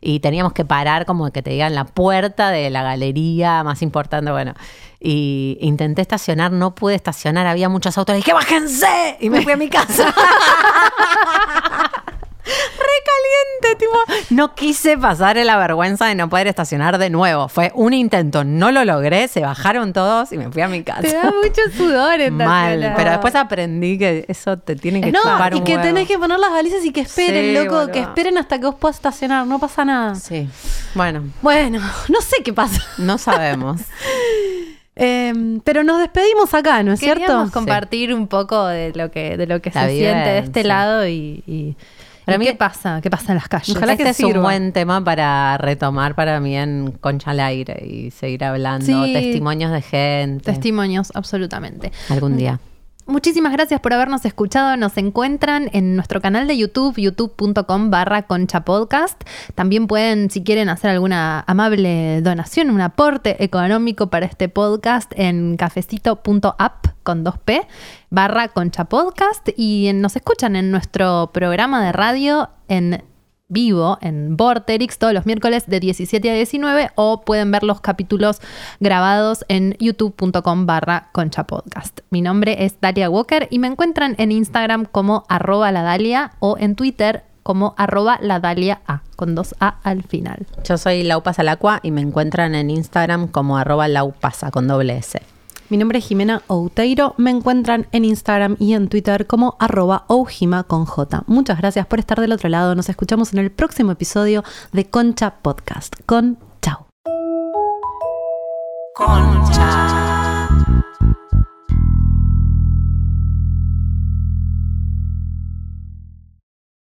y teníamos que parar como que te digan la puerta de la galería más importante, bueno, y intenté estacionar, no pude estacionar, había muchos autos, dije bájense y me fui a mi casa. Recaliente, tipo, no quise pasar la vergüenza de no poder estacionar de nuevo. Fue un intento, no lo logré, se bajaron todos y me fui a mi casa. Te da mucho sudor Mal, pero después aprendí que eso te tiene que No, chupar y un que huevo. tenés que poner las balizas y que esperen, Sí, loco, que esperen hasta que vos puedas estacionar, no pasa nada. Sí, bueno, Bueno, no sé qué pasa. no sabemos. Eh, pero nos despedimos acá, ¿no es Queríamos cierto? compartir un poco de lo que, de lo que La se siente de este lado y, y- Para ¿Y mí- qué pasa? ¿Qué pasa en las calles? Ojalá este que es un buen tema para retomar para mí en Concha al Aire y seguir hablando. Sí. Testimonios de gente. Testimonios, absolutamente. Algún día. Muchísimas gracias por habernos escuchado. Nos encuentran en nuestro canal de YouTube, youtube.com barra concha podcast. También pueden, si quieren, hacer alguna amable donación, un aporte económico para este podcast en cafecito.app con 2p barra concha podcast. Y nos escuchan en nuestro programa de radio en vivo en Vorterix todos los miércoles de 17 a 19 o pueden ver los capítulos grabados en youtube.com barra concha podcast. Mi nombre es Dalia Walker y me encuentran en Instagram como arroba la Dalia o en Twitter como arroba la Dalia A con dos A al final. Yo soy Laupasa Lacua y me encuentran en Instagram como arroba laupasa con doble S. Mi nombre es Jimena Outeiro. Me encuentran en Instagram y en Twitter como arroba oujima con. Muchas gracias por estar del otro lado. Nos escuchamos en el próximo episodio de Concha Podcast. Con chao. Concha.